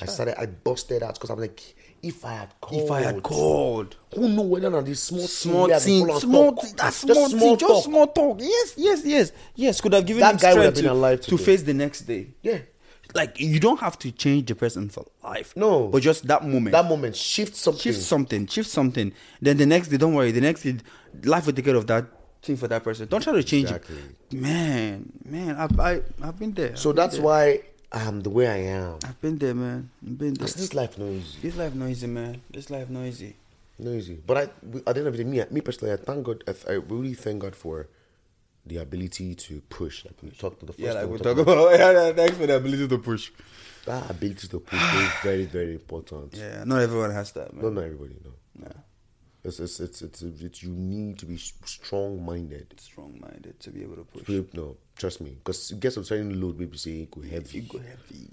I started. I busted out because I'm like, if I had called, if I had called, who know whether or not this small small thing, we thing, full small thing, that small thing, just small talk. Yes, yes, yes, yes. Could have given That him guy would have strength been to, alive to face the next day. Yeah, Like you don't have to change the person for life. No. but just that moment. that moment shift something. shift something, shift something. Then the next day, don't worry. The next day, life will take care of that thing for that person. Don't try to change Exactly. it. Man, man, I've I, I've been there. So I've that's there. Why I'm the way I am. I've been there, man. I've been there. This life no easy. This life no easy, man. This life no easy. No easy. But I, at the end of the day, me, me personally, I thank God. I, I really thank God for the ability to push. Like we talked to the first Yeah, like we talk talked about. Yeah, yeah, thanks for the ability to push. that ability to push is very, very important. Yeah, not everyone has that, man. Not, not everybody no. Nah, It's it's it's it's, it's you need to be strong minded. strong-minded to be able to push. No, trust me, because it gets a certain load. Maybe say go heavy. You go heavy.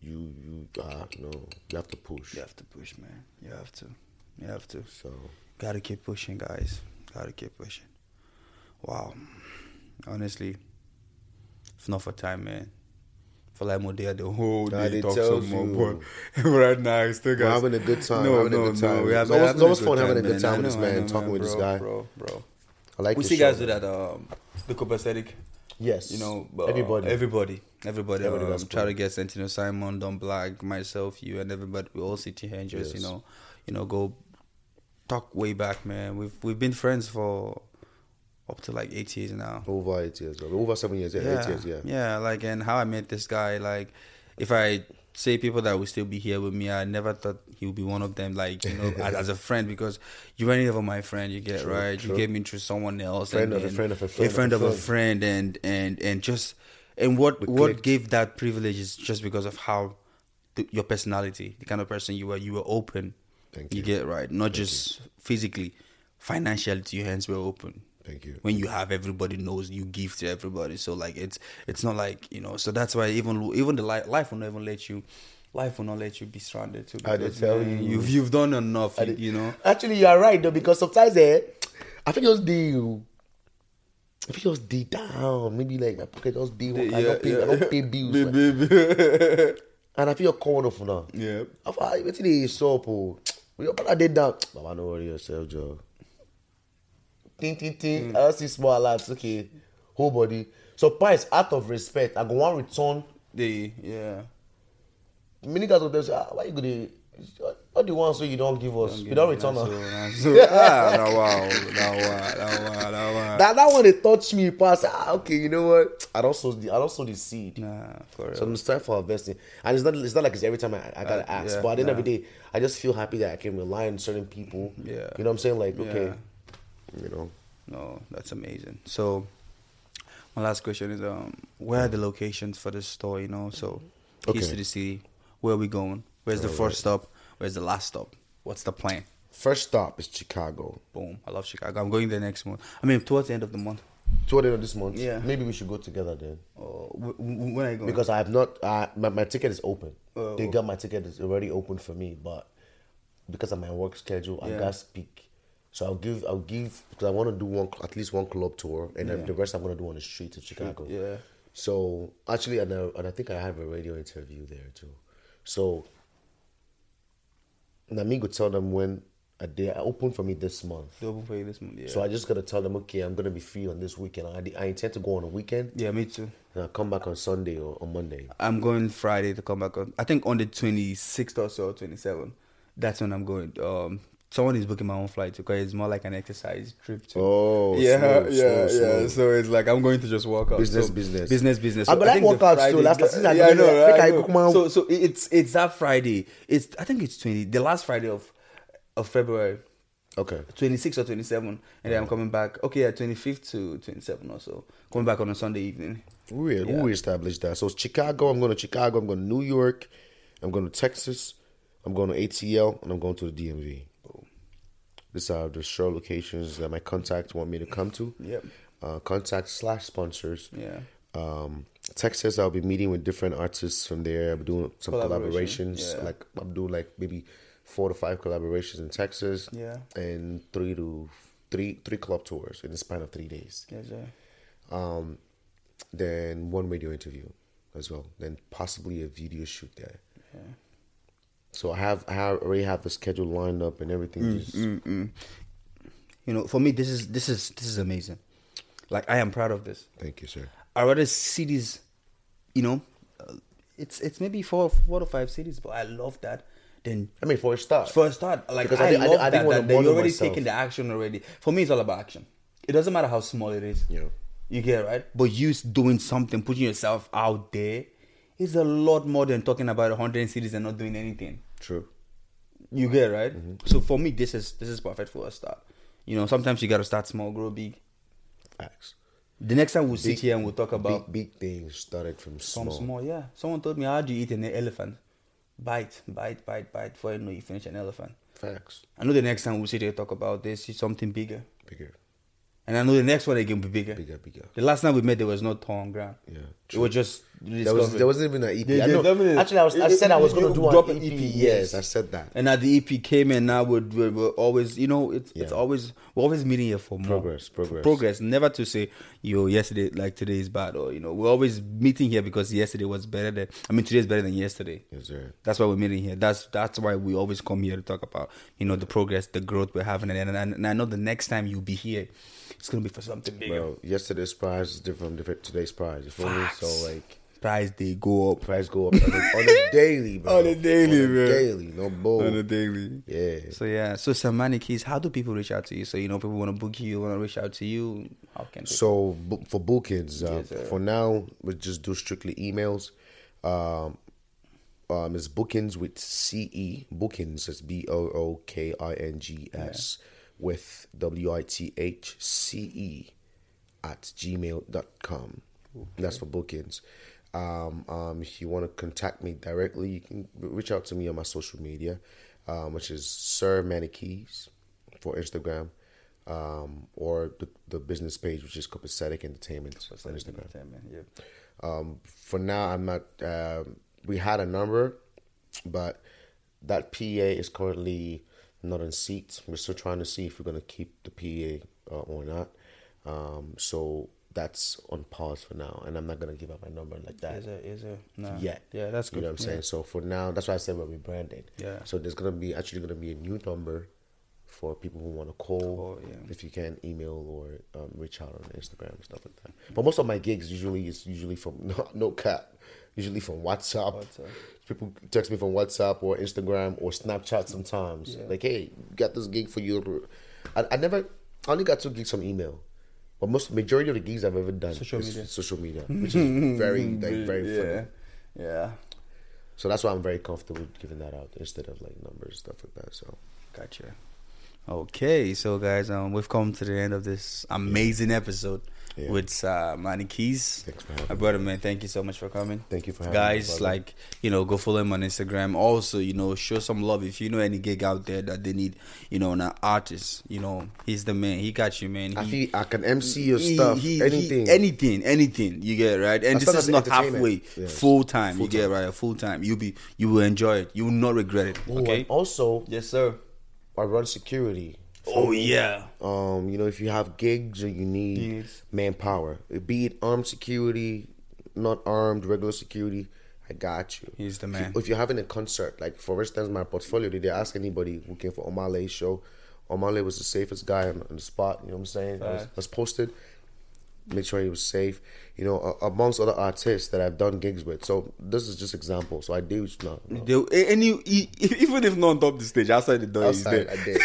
You you ah no, you have to push. You have to push, man. You have to. You have to. So Gotta keep pushing, guys. Gotta keep pushing. Wow. Honestly, if not for time, man. For like more day the whole day they talk some more. But right now, it's still We're guys. having a good time, No, having a no, good time. no. We have It's always- it's always fun good having a good time I with this man, know, talking with this guy. bro, bro. I like. we see guys do man. that. Um, the copacetic. Yes, You know, uh, everybody. everybody, everybody. Everybody um, try to get Sentino Simon, Don Black, myself, you, and everybody. We all sit here and just, Yes. you know, you know, go talk way back, man. We've we've been friends for up to like eight years now. over eight years, over seven years, yeah, eight years, yeah. yeah. Like, and how I met this guy, like, if I say people that will still be here with me. I never thought he would be one of them. Like you know, as, as a friend, because you were never my friend. You get True, right. true. You get me into someone else. Friend and, of a friend of a friend a friend of a a friend, and and and just and what We what clicked. gave that privilege is just because of how the, your personality, the kind of person you were. You were open. Thank you. you. get right, not just physically, financially. Your hands were open Thank you. when you have everybody knows you give to everybody so like it's it's not like you know so that's why even even the life life will not even let you life will not let you be stranded too I tell you. you've you've done enough you, you know Actually, you are right though because sometimes eh, I think just the. I think just deep down, maybe like my pocket just deep. I don't pay, I don't pay bills, man. and I feel corner for now. yeah I thought, what they stop? Oh, your brother did that. Baba, no worry yourself, Joe. Ting, ting, ting. I just see small alerts. Okay, whole body. So, pints out of respect, I go one return. the yeah Many guys will tell you, ah, why you gonna? What the ones so you don't give us? You don't return. am. so, ah, now wow now wow wow wow That that one they touch me pass. Ah, okay, you know what? I don't sow the I don't sow the seed. nah for real So I'm time for investing, and it's not it's not like it's every time I, I gotta Uh, ask. yeah, but at the end of the day, I just feel happy that I can rely on certain people. Yeah. you know what I'm saying? Like, okay, Yeah. You know, no that's amazing so my last question is um where are the locations for this store you know so keys Okay. to the city where are we going where's the Alright. first stop where's the last stop what's the plan first stop is Chicago. Boom. I love Chicago. I'm going there next month. I mean, towards the end of the month. Toward the end of this month, Yeah. maybe we should go together then. Oh, wh- when are you going? Because I have not, uh, my, my ticket is open. Oh. they got my ticket is already open for me, but because of my work schedule, I gotta speak. So I'll give, I'll give because I want to do one, at least one club tour, and then the rest I'm gonna do on the streets of Chicago. yeah. So actually, and I, and I think I have a radio interview there too. So Nami go tell them when a day I open for me this month. They open for you this month. Yeah. So I just gotta tell them, okay, I'm gonna be free on this weekend. I, I intend to go on a weekend. yeah, me too. And I'll come back on Sunday or on Monday. I'm going Friday to come back on. I think on the 26th or so, 27th. That's when I'm going. Um, someone is booking my own flight because it's more like an exercise trip too. Oh, yeah, smooth, yeah, smooth, yeah. smooth. So it's like I'm going to just walk out. Business, So, business. business, business. Ah, I So go like think the workouts too. Last since I yeah, I know, right? I I know. own- So, so it's it's that Friday. It's I think it's 20, the last Friday of of February. Okay. 26 or 27 and then I'm coming back okay yeah 25th to 27 or so coming back on a Sunday evening We Yeah. we established that. So it's Chicago. I'm going to Chicago. I'm going to New York. I'm going to Texas. I'm going to ATL, and I'm going to the DMV. These are the show locations that my contacts want me to come to. Yep. Uh, contact slash sponsors. yeah Um, Texas, I'll be meeting with different artists from there. I'm doing some Collaboration, collaborations. yeah. Like I'm doing like maybe four to five collaborations in Texas. Yeah. And three to three three club tours in the span of three days. yes sir. Um, then one radio interview as well. Then possibly a video shoot there. Yeah. So I have I already have the schedule lined up and everything. Mm, Just, you know for me this is this is this is amazing like I am proud of this Thank you, sir. I rather see these you know uh, it's it's maybe four four to five cities but I love that then I mean, for a start, for a start like Because I, I did- love I that, wanna that, that bother you're already myself. taking the action already for me it's all about action it doesn't matter how small it is Yeah. you get it, right but you doing something putting yourself out there is a lot more than talking about 100 cities and not doing anything true. you get it, right Mm-hmm. so for me this is this is perfect for a start you know sometimes you got to start small grow big Facts. the next time we'll sit here and we'll talk about Big big things started from some small. small yeah someone told me how do you eat an elephant bite bite bite bite before you know you finish an elephant Facts. I know the next time we'll sit here and talk about this is something bigger. Bigger, And I know the next one again will be bigger. bigger, bigger. The last time we met, there was no tongue ground. Yeah, True. It was just There was there wasn't even an EP. Yeah, I know. definitely. Actually, I was I It- said I was gonna do drop an an EP. EP, Yes, yes. I said that. And now the EP came, and now we're, we're, we're always, you know, it's it's always we're always meeting here for more Progress, progress. progress. Never to say, yo, yesterday like today is bad, or you know, we're always meeting here because yesterday was better than. I mean, today is better than yesterday. Yes, sir. That's why we're meeting here. That's that's why we always come here to talk about you know the progress, the growth we're having, and, and, and I know the next time you'll be here, it's gonna be for something bigger. Bro, yesterday's prize is different from today's prize. You feel me? So like Price they go up price go up on the, daily, bro. On the daily, On the. Daily, no bull. on a daily. Yeah. So yeah, so Samani Keys, how do people reach out to you? So you know, people want to book you, want to reach out to you. How can they? So for bookings, uh, Yes, for now we just do strictly emails. Um, um, is bookings with CE. Bookings is B O O K I N G S with W I T H C E at gmail.com. That's for bookings. Um, um, if you want to contact me directly, you can reach out to me on my social media, um, which is Sir Manikeys for Instagram, um, or the, the business page, which is Copacetic Entertainment on Instagram. Entertainment, yeah. Um, for now, I'm not. Um, we had a number, but that PA is currently not in seat. We're still trying to see if we're going to keep the PA uh, or not. Um, so that's on pause for now, and I'm not going to give up my number like that Is it? Is it? No. yet. Yeah, that's good. You know what I'm saying? Yeah. So for now, that's why I said we're rebranding. Yeah. So there's gonna be actually gonna be a new number for people who want to call. Call, yeah. If you can email or um, reach out on Instagram and stuff like that. But most of my gigs usually is usually from no, no cap, usually from WhatsApp. WhatsApp. People text me from WhatsApp or Instagram or Snapchat sometimes. Yeah. Like, hey, got this gig for you. I, I never, I only got two gigs from email. But most majority of the gigs I've ever done Social is media. social media, which is very like very yeah. funny. Yeah. So that's why I'm very comfortable giving that out instead of like numbers stuff like that. So Gotcha. Okay, so guys, um, we've come to the end of this amazing episode Yeah. with uh, Manny Keys. Thanks for having My me. brother, man, thank you so much for coming. Thank you for having guys. me, like you know, go follow him on Instagram. Also, you know, show some love if you know any gig out there that they need. You know, an artist. You know, he's the man. He got you, man. I He- feel I can MC your he- stuff, he- he- anything. anything, anything. You get it, right, and As this is not halfway, Yes. full time. You Full get it, right, full time. You'll be, you will enjoy it. You will not regret it. Oh, Okay. also, Yes, sir. I run security. Oh yeah. Um, you know, if you have gigs or you need Needs. manpower, be it armed security, not armed, regular security, I got you. He's the If you- man. If you're having a concert, like for instance, my portfolio, did they ask anybody who came for Omah Lay's show? Omah Lay was the safest guy on, on the spot. You know what I'm saying? I was, Facts. was posted. Make sure he was safe. You know, a- amongst other artists that I've done gigs with. So this is just example. So I do no, no. They, and you, he, even if not on top of the stage, outside the door, he's Outside, there. I did.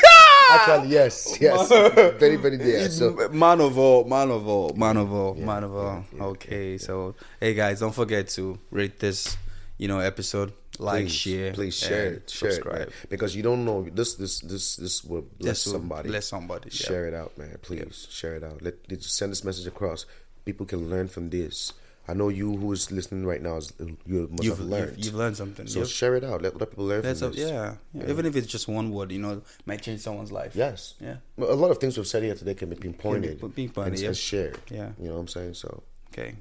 Actually, yes, yes, very, very there. So man of all, man of all, man of all, man of all. yeah, yeah, okay, so hey guys, don't forget to rate this, you know, episode, like, please, share, please share it, share subscribe. man. because you don't know this, this, this, this will bless will somebody. bless somebody, yeah. Share it out, man. Please share it out. Let, let send this message across. People can learn from this. I know you who is listening right now is you must You've, have learned. you've, you've learned something. so You've- share it out. Let, let people learn from a, this. yeah, yeah. Even if it's just one word, you know, might change someone's life. Yes. Yeah. Well, A lot of things we've said here today can be pinpointed, Can be pinpointed, and, yeah. and shared. Yeah. You know what I'm saying? So Okay.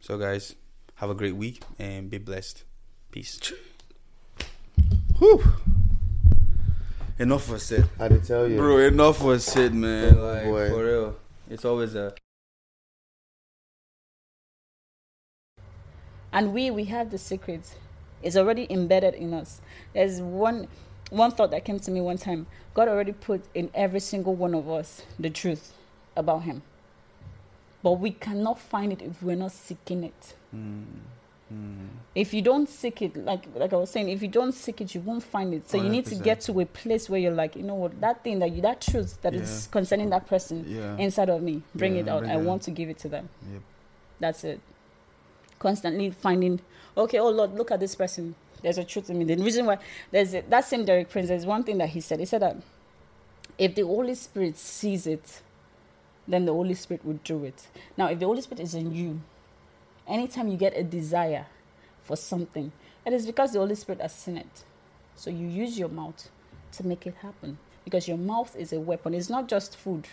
So guys, have a great week and be blessed. Peace. Whew. Enough was said. I did tell you, Bro, enough was said, man. Oh, like boy. for real. It's always a and we we have the secret it's already embedded in us there's one one thought that came to me one time god already put in every single one of us the truth about him but we cannot find it if we're not seeking it hmm. Hmm. if you don't seek it like like i was saying if you don't seek it you won't find it so you need to get to a place where you're like you know what that thing that you that truth that is Yeah. concerning that person Yeah. inside of me bring Yeah, it out bring i it out. want to give it to them Yep. that's it. Constantly finding, okay, oh Lord, look at this person. There's a truth in me. The reason why there's a, that same Derek Prince, there's one thing that he said. He said that if the Holy Spirit sees it, then the Holy Spirit will do it. Now, if the Holy Spirit is in you, anytime you get a desire for something, it is because the Holy Spirit has seen it. So you use your mouth to make it happen. Because your mouth is a weapon. It's not just food.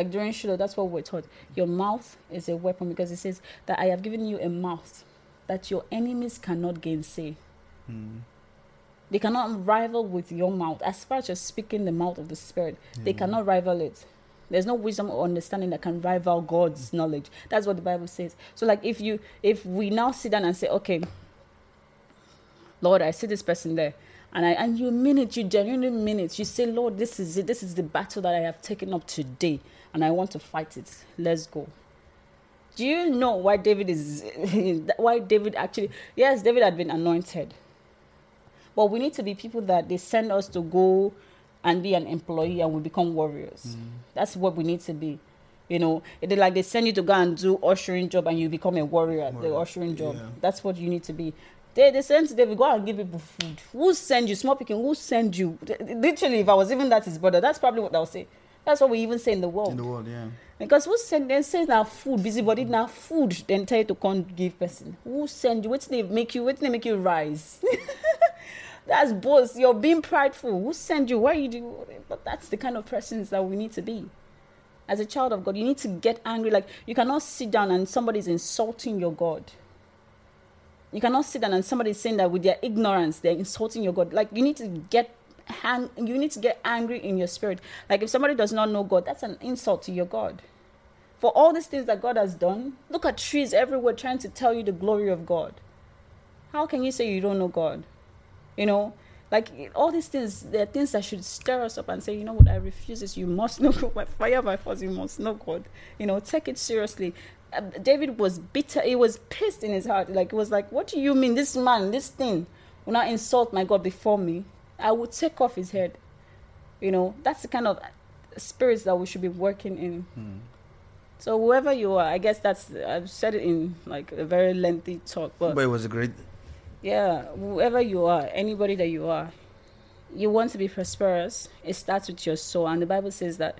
Like during Shiloh, that's what we're taught. Your mouth is a weapon because it says that I have given you a mouth that your enemies cannot gainsay. Hmm. They cannot rival with your mouth. As far as you're speaking the mouth of the Spirit, they cannot rival it. There's no wisdom or understanding that can rival God's hmm. knowledge. That's what the Bible says. So, like, if you, if we now sit down and say, okay, Lord, I see this person there. And I and you mean it, you genuinely mean it. You say, Lord, this is it. This is the battle that I have taken up today, and I want to fight it. Let's go. Do you know why David is why David actually yes, David had been anointed. But we need to be people that they send us to go and be an employee and we become warriors. Mm. That's what we need to be. You know, they like they send you to go and do ushering job and you become a warrior at the ushering job. yeah. That's what you need to be. They they send David go and give people food. Who send you? Small picking. Who send you? Literally, if I was even that his brother, that's probably what I would say. That's what we even say in the world. In the world, yeah. Because who send them say now food, busybody now food, then tell you to come give person. Who send you? What they make you? What they make you rise? that's boss. You're being prideful. Who send you? Why you do? But that's the kind of persons that we need to be. As a child of God, you need to get angry. Like you cannot sit down and somebody's insulting your God. You cannot sit down and somebody's saying that with their ignorance they're insulting your God. Like you need to get hang, you need to get angry in your spirit. Like if somebody does not know God, that's an insult to your God. For all these things that God has done, look at trees everywhere trying to tell you the glory of God. How can you say you don't know God? You know, like all these things, there are things that should stir us up and say, you know what, I refuse this. You must know God. Fire, by force, you must know God. You know, take it seriously. Uh, David was bitter. He was pissed in his heart. Like, it was like, what do you mean? This man, this thing will not insult my God before me. I would take off his head. You know, that's the kind of spirits that we should be working in. So whoever you are, I guess that's I've said it in like a very lengthy talk, but But it was a great. yeah, whoever you are, anybody that you are, you want to be prosperous. It starts with your soul, and the Bible says that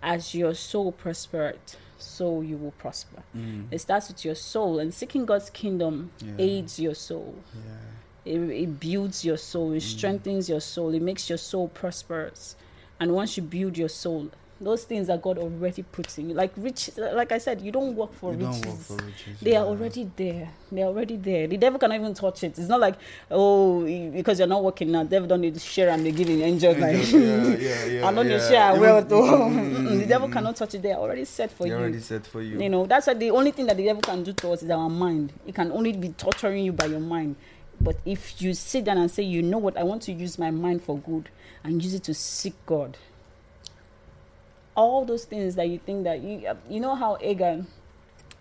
as your soul prospered, so you will prosper. Mm. It starts with your soul, and seeking God's kingdom Yeah. aids your soul. Yeah. It, it builds your soul. It mm. strengthens your soul. It makes your soul prosperous. And once you build your soul, those things that God already puts in you, like rich, like I said, you don't work for riches. don't work for riches. They yeah. are already there. They are already there. The devil cannot even touch it. It's not like, oh, because you're not working now, devil don't need to share and they give you enjoy like yeah, yeah, yeah. I don't need yeah. to share well. Mm, Mm-mm, the devil cannot touch it. They are already set for you. They you. already said for you. You know, that's why the only thing that the devil can do to us is our mind. It can only be torturing you by your mind. But if you sit down and say, you know what, I want to use my mind for good and use it to seek God. All those things that you think that you, you know how Agar,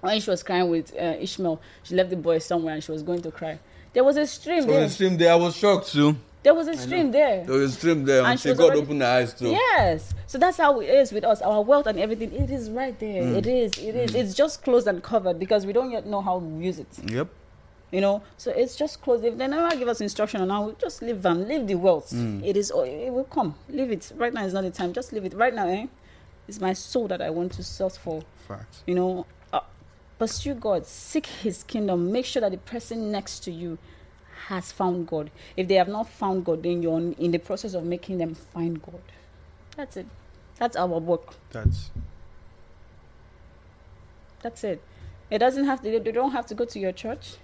when she was crying with uh, Ishmael, she left the boy somewhere and she was going to cry. There was a stream So there. the stream there, I was shocked too. There was a stream there. There was a stream there And and she was God already- opened her eyes too. Yes. So that's how it is with us. Our wealth and everything, it is right there. Mm. It is. It is. It's just closed and covered because we don't yet know how to use it. Yep. You know, so it's just closed. If they never give us instruction on how, we just leave them, leave the wealth. Mm. It is. oh, It will come. Leave it. Right now is not the time. Just leave it. Right now, eh? It's my soul that I want to search for. Facts. You know, uh, pursue God. Seek His kingdom. Make sure that the person next to you has found God. If they have not found God, then you're in the process of making them find God. That's it. That's our work. That's That's it. It doesn't have to. They don't have to go to your church.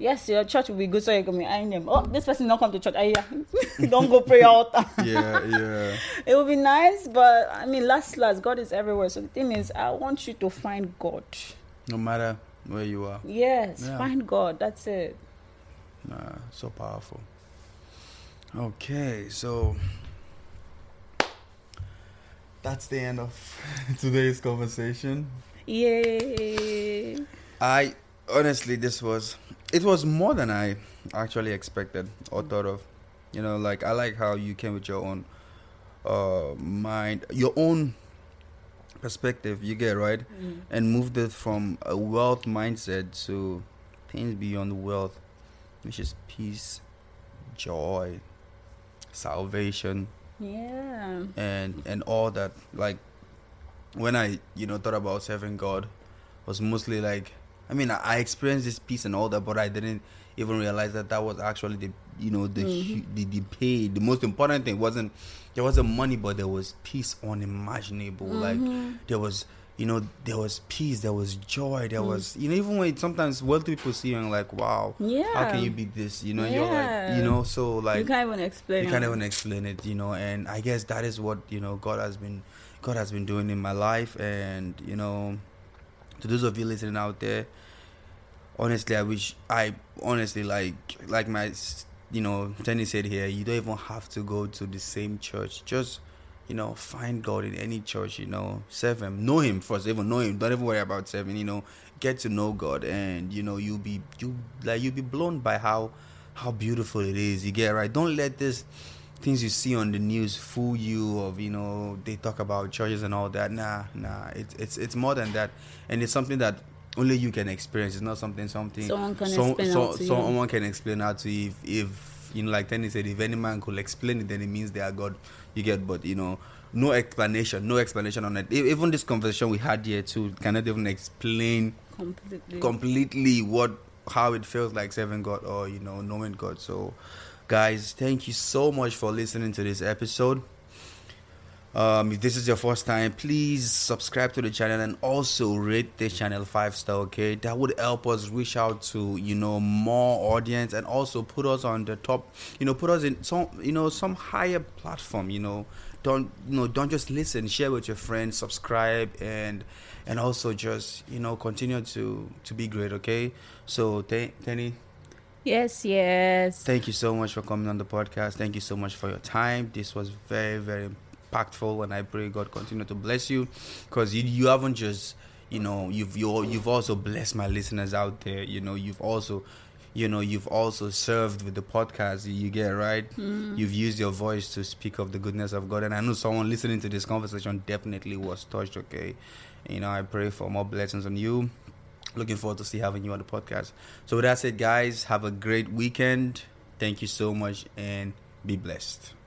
Yes, your church will be good, so you can be eyeing them. Oh, this person not come to church. Yeah. don't go pray altar. yeah, yeah. it would be nice, but I mean, last last, God is everywhere. So the thing is, I want you to find God. No matter where you are. Yes, Yeah. find God. That's it. Nah, so powerful. Okay, so that's the end of today's conversation. Yay! I honestly, this was it was more than I actually expected or thought of. You know, like I like how you came with your own uh mind, your own perspective. You get right, and moved it from a wealth mindset to things beyond wealth, which is peace, joy, salvation, Yeah. and and all that like when i you know thought about serving god was mostly like i mean i, I experienced this peace and all that but i didn't even realize that that was actually the you know the mm-hmm. hu the, the pay the most important thing. Wasn't there wasn't money but there was peace unimaginable. Like mm-hmm. there was you know there was peace there was joy there mm. was you know even when sometimes wealthy people see you and like wow how can you be this? You know and you're like you know so like you can't even explain. you can't it. even explain it you know and i guess that is what you know god has been god has been doing in my life and you know to those of you listening out there honestly i wish i honestly like like my you know jenny said here you don't even have to go to the same church. Just you know find god in any church you know. Serve him. Know him first. Even know him. Don't even worry about serving you know. Get to know god and you know you'll be you like you'll be blown by how how beautiful it is. You get right. Don't let this things you see on the news fool you of you know they talk about churches and all that nah nah it's it's it's more than that and it's something that only you can experience. It's not something something Someone can explain out to you. someone can explain out to you. If, if you know, like Tenny said, if any man could explain it, then it means they are God. You get, but you know, no explanation, no explanation on it. Even this conversation we had here too cannot even explain completely. completely what how it feels like serving God or you know knowing God. So, guys, thank you so much for listening to this episode. Um, if this is your first time, please subscribe to the channel and also rate this channel five star. Okay, that would help us reach out to you know more audience and also put us on the top. You know, put us in some you know some higher platform. You know, don't you know don't just listen. Share with your friends. Subscribe and and also just you know continue to to be great. Okay, so Tenny, yes, yes. Thank you so much for coming on the podcast. Thank you so much for your time. This was very, very impactful, and I pray God continue to bless you, because you you haven't just you know you've you you've also blessed my listeners out there. You know you've also you know you've also served with the podcast you get right mm. you've used your voice to speak of the goodness of god and i know someone listening to this conversation definitely was touched okay you know i pray for more blessings on you looking forward to see having you on the podcast. So with that said guys have a great weekend. Thank you so much and be blessed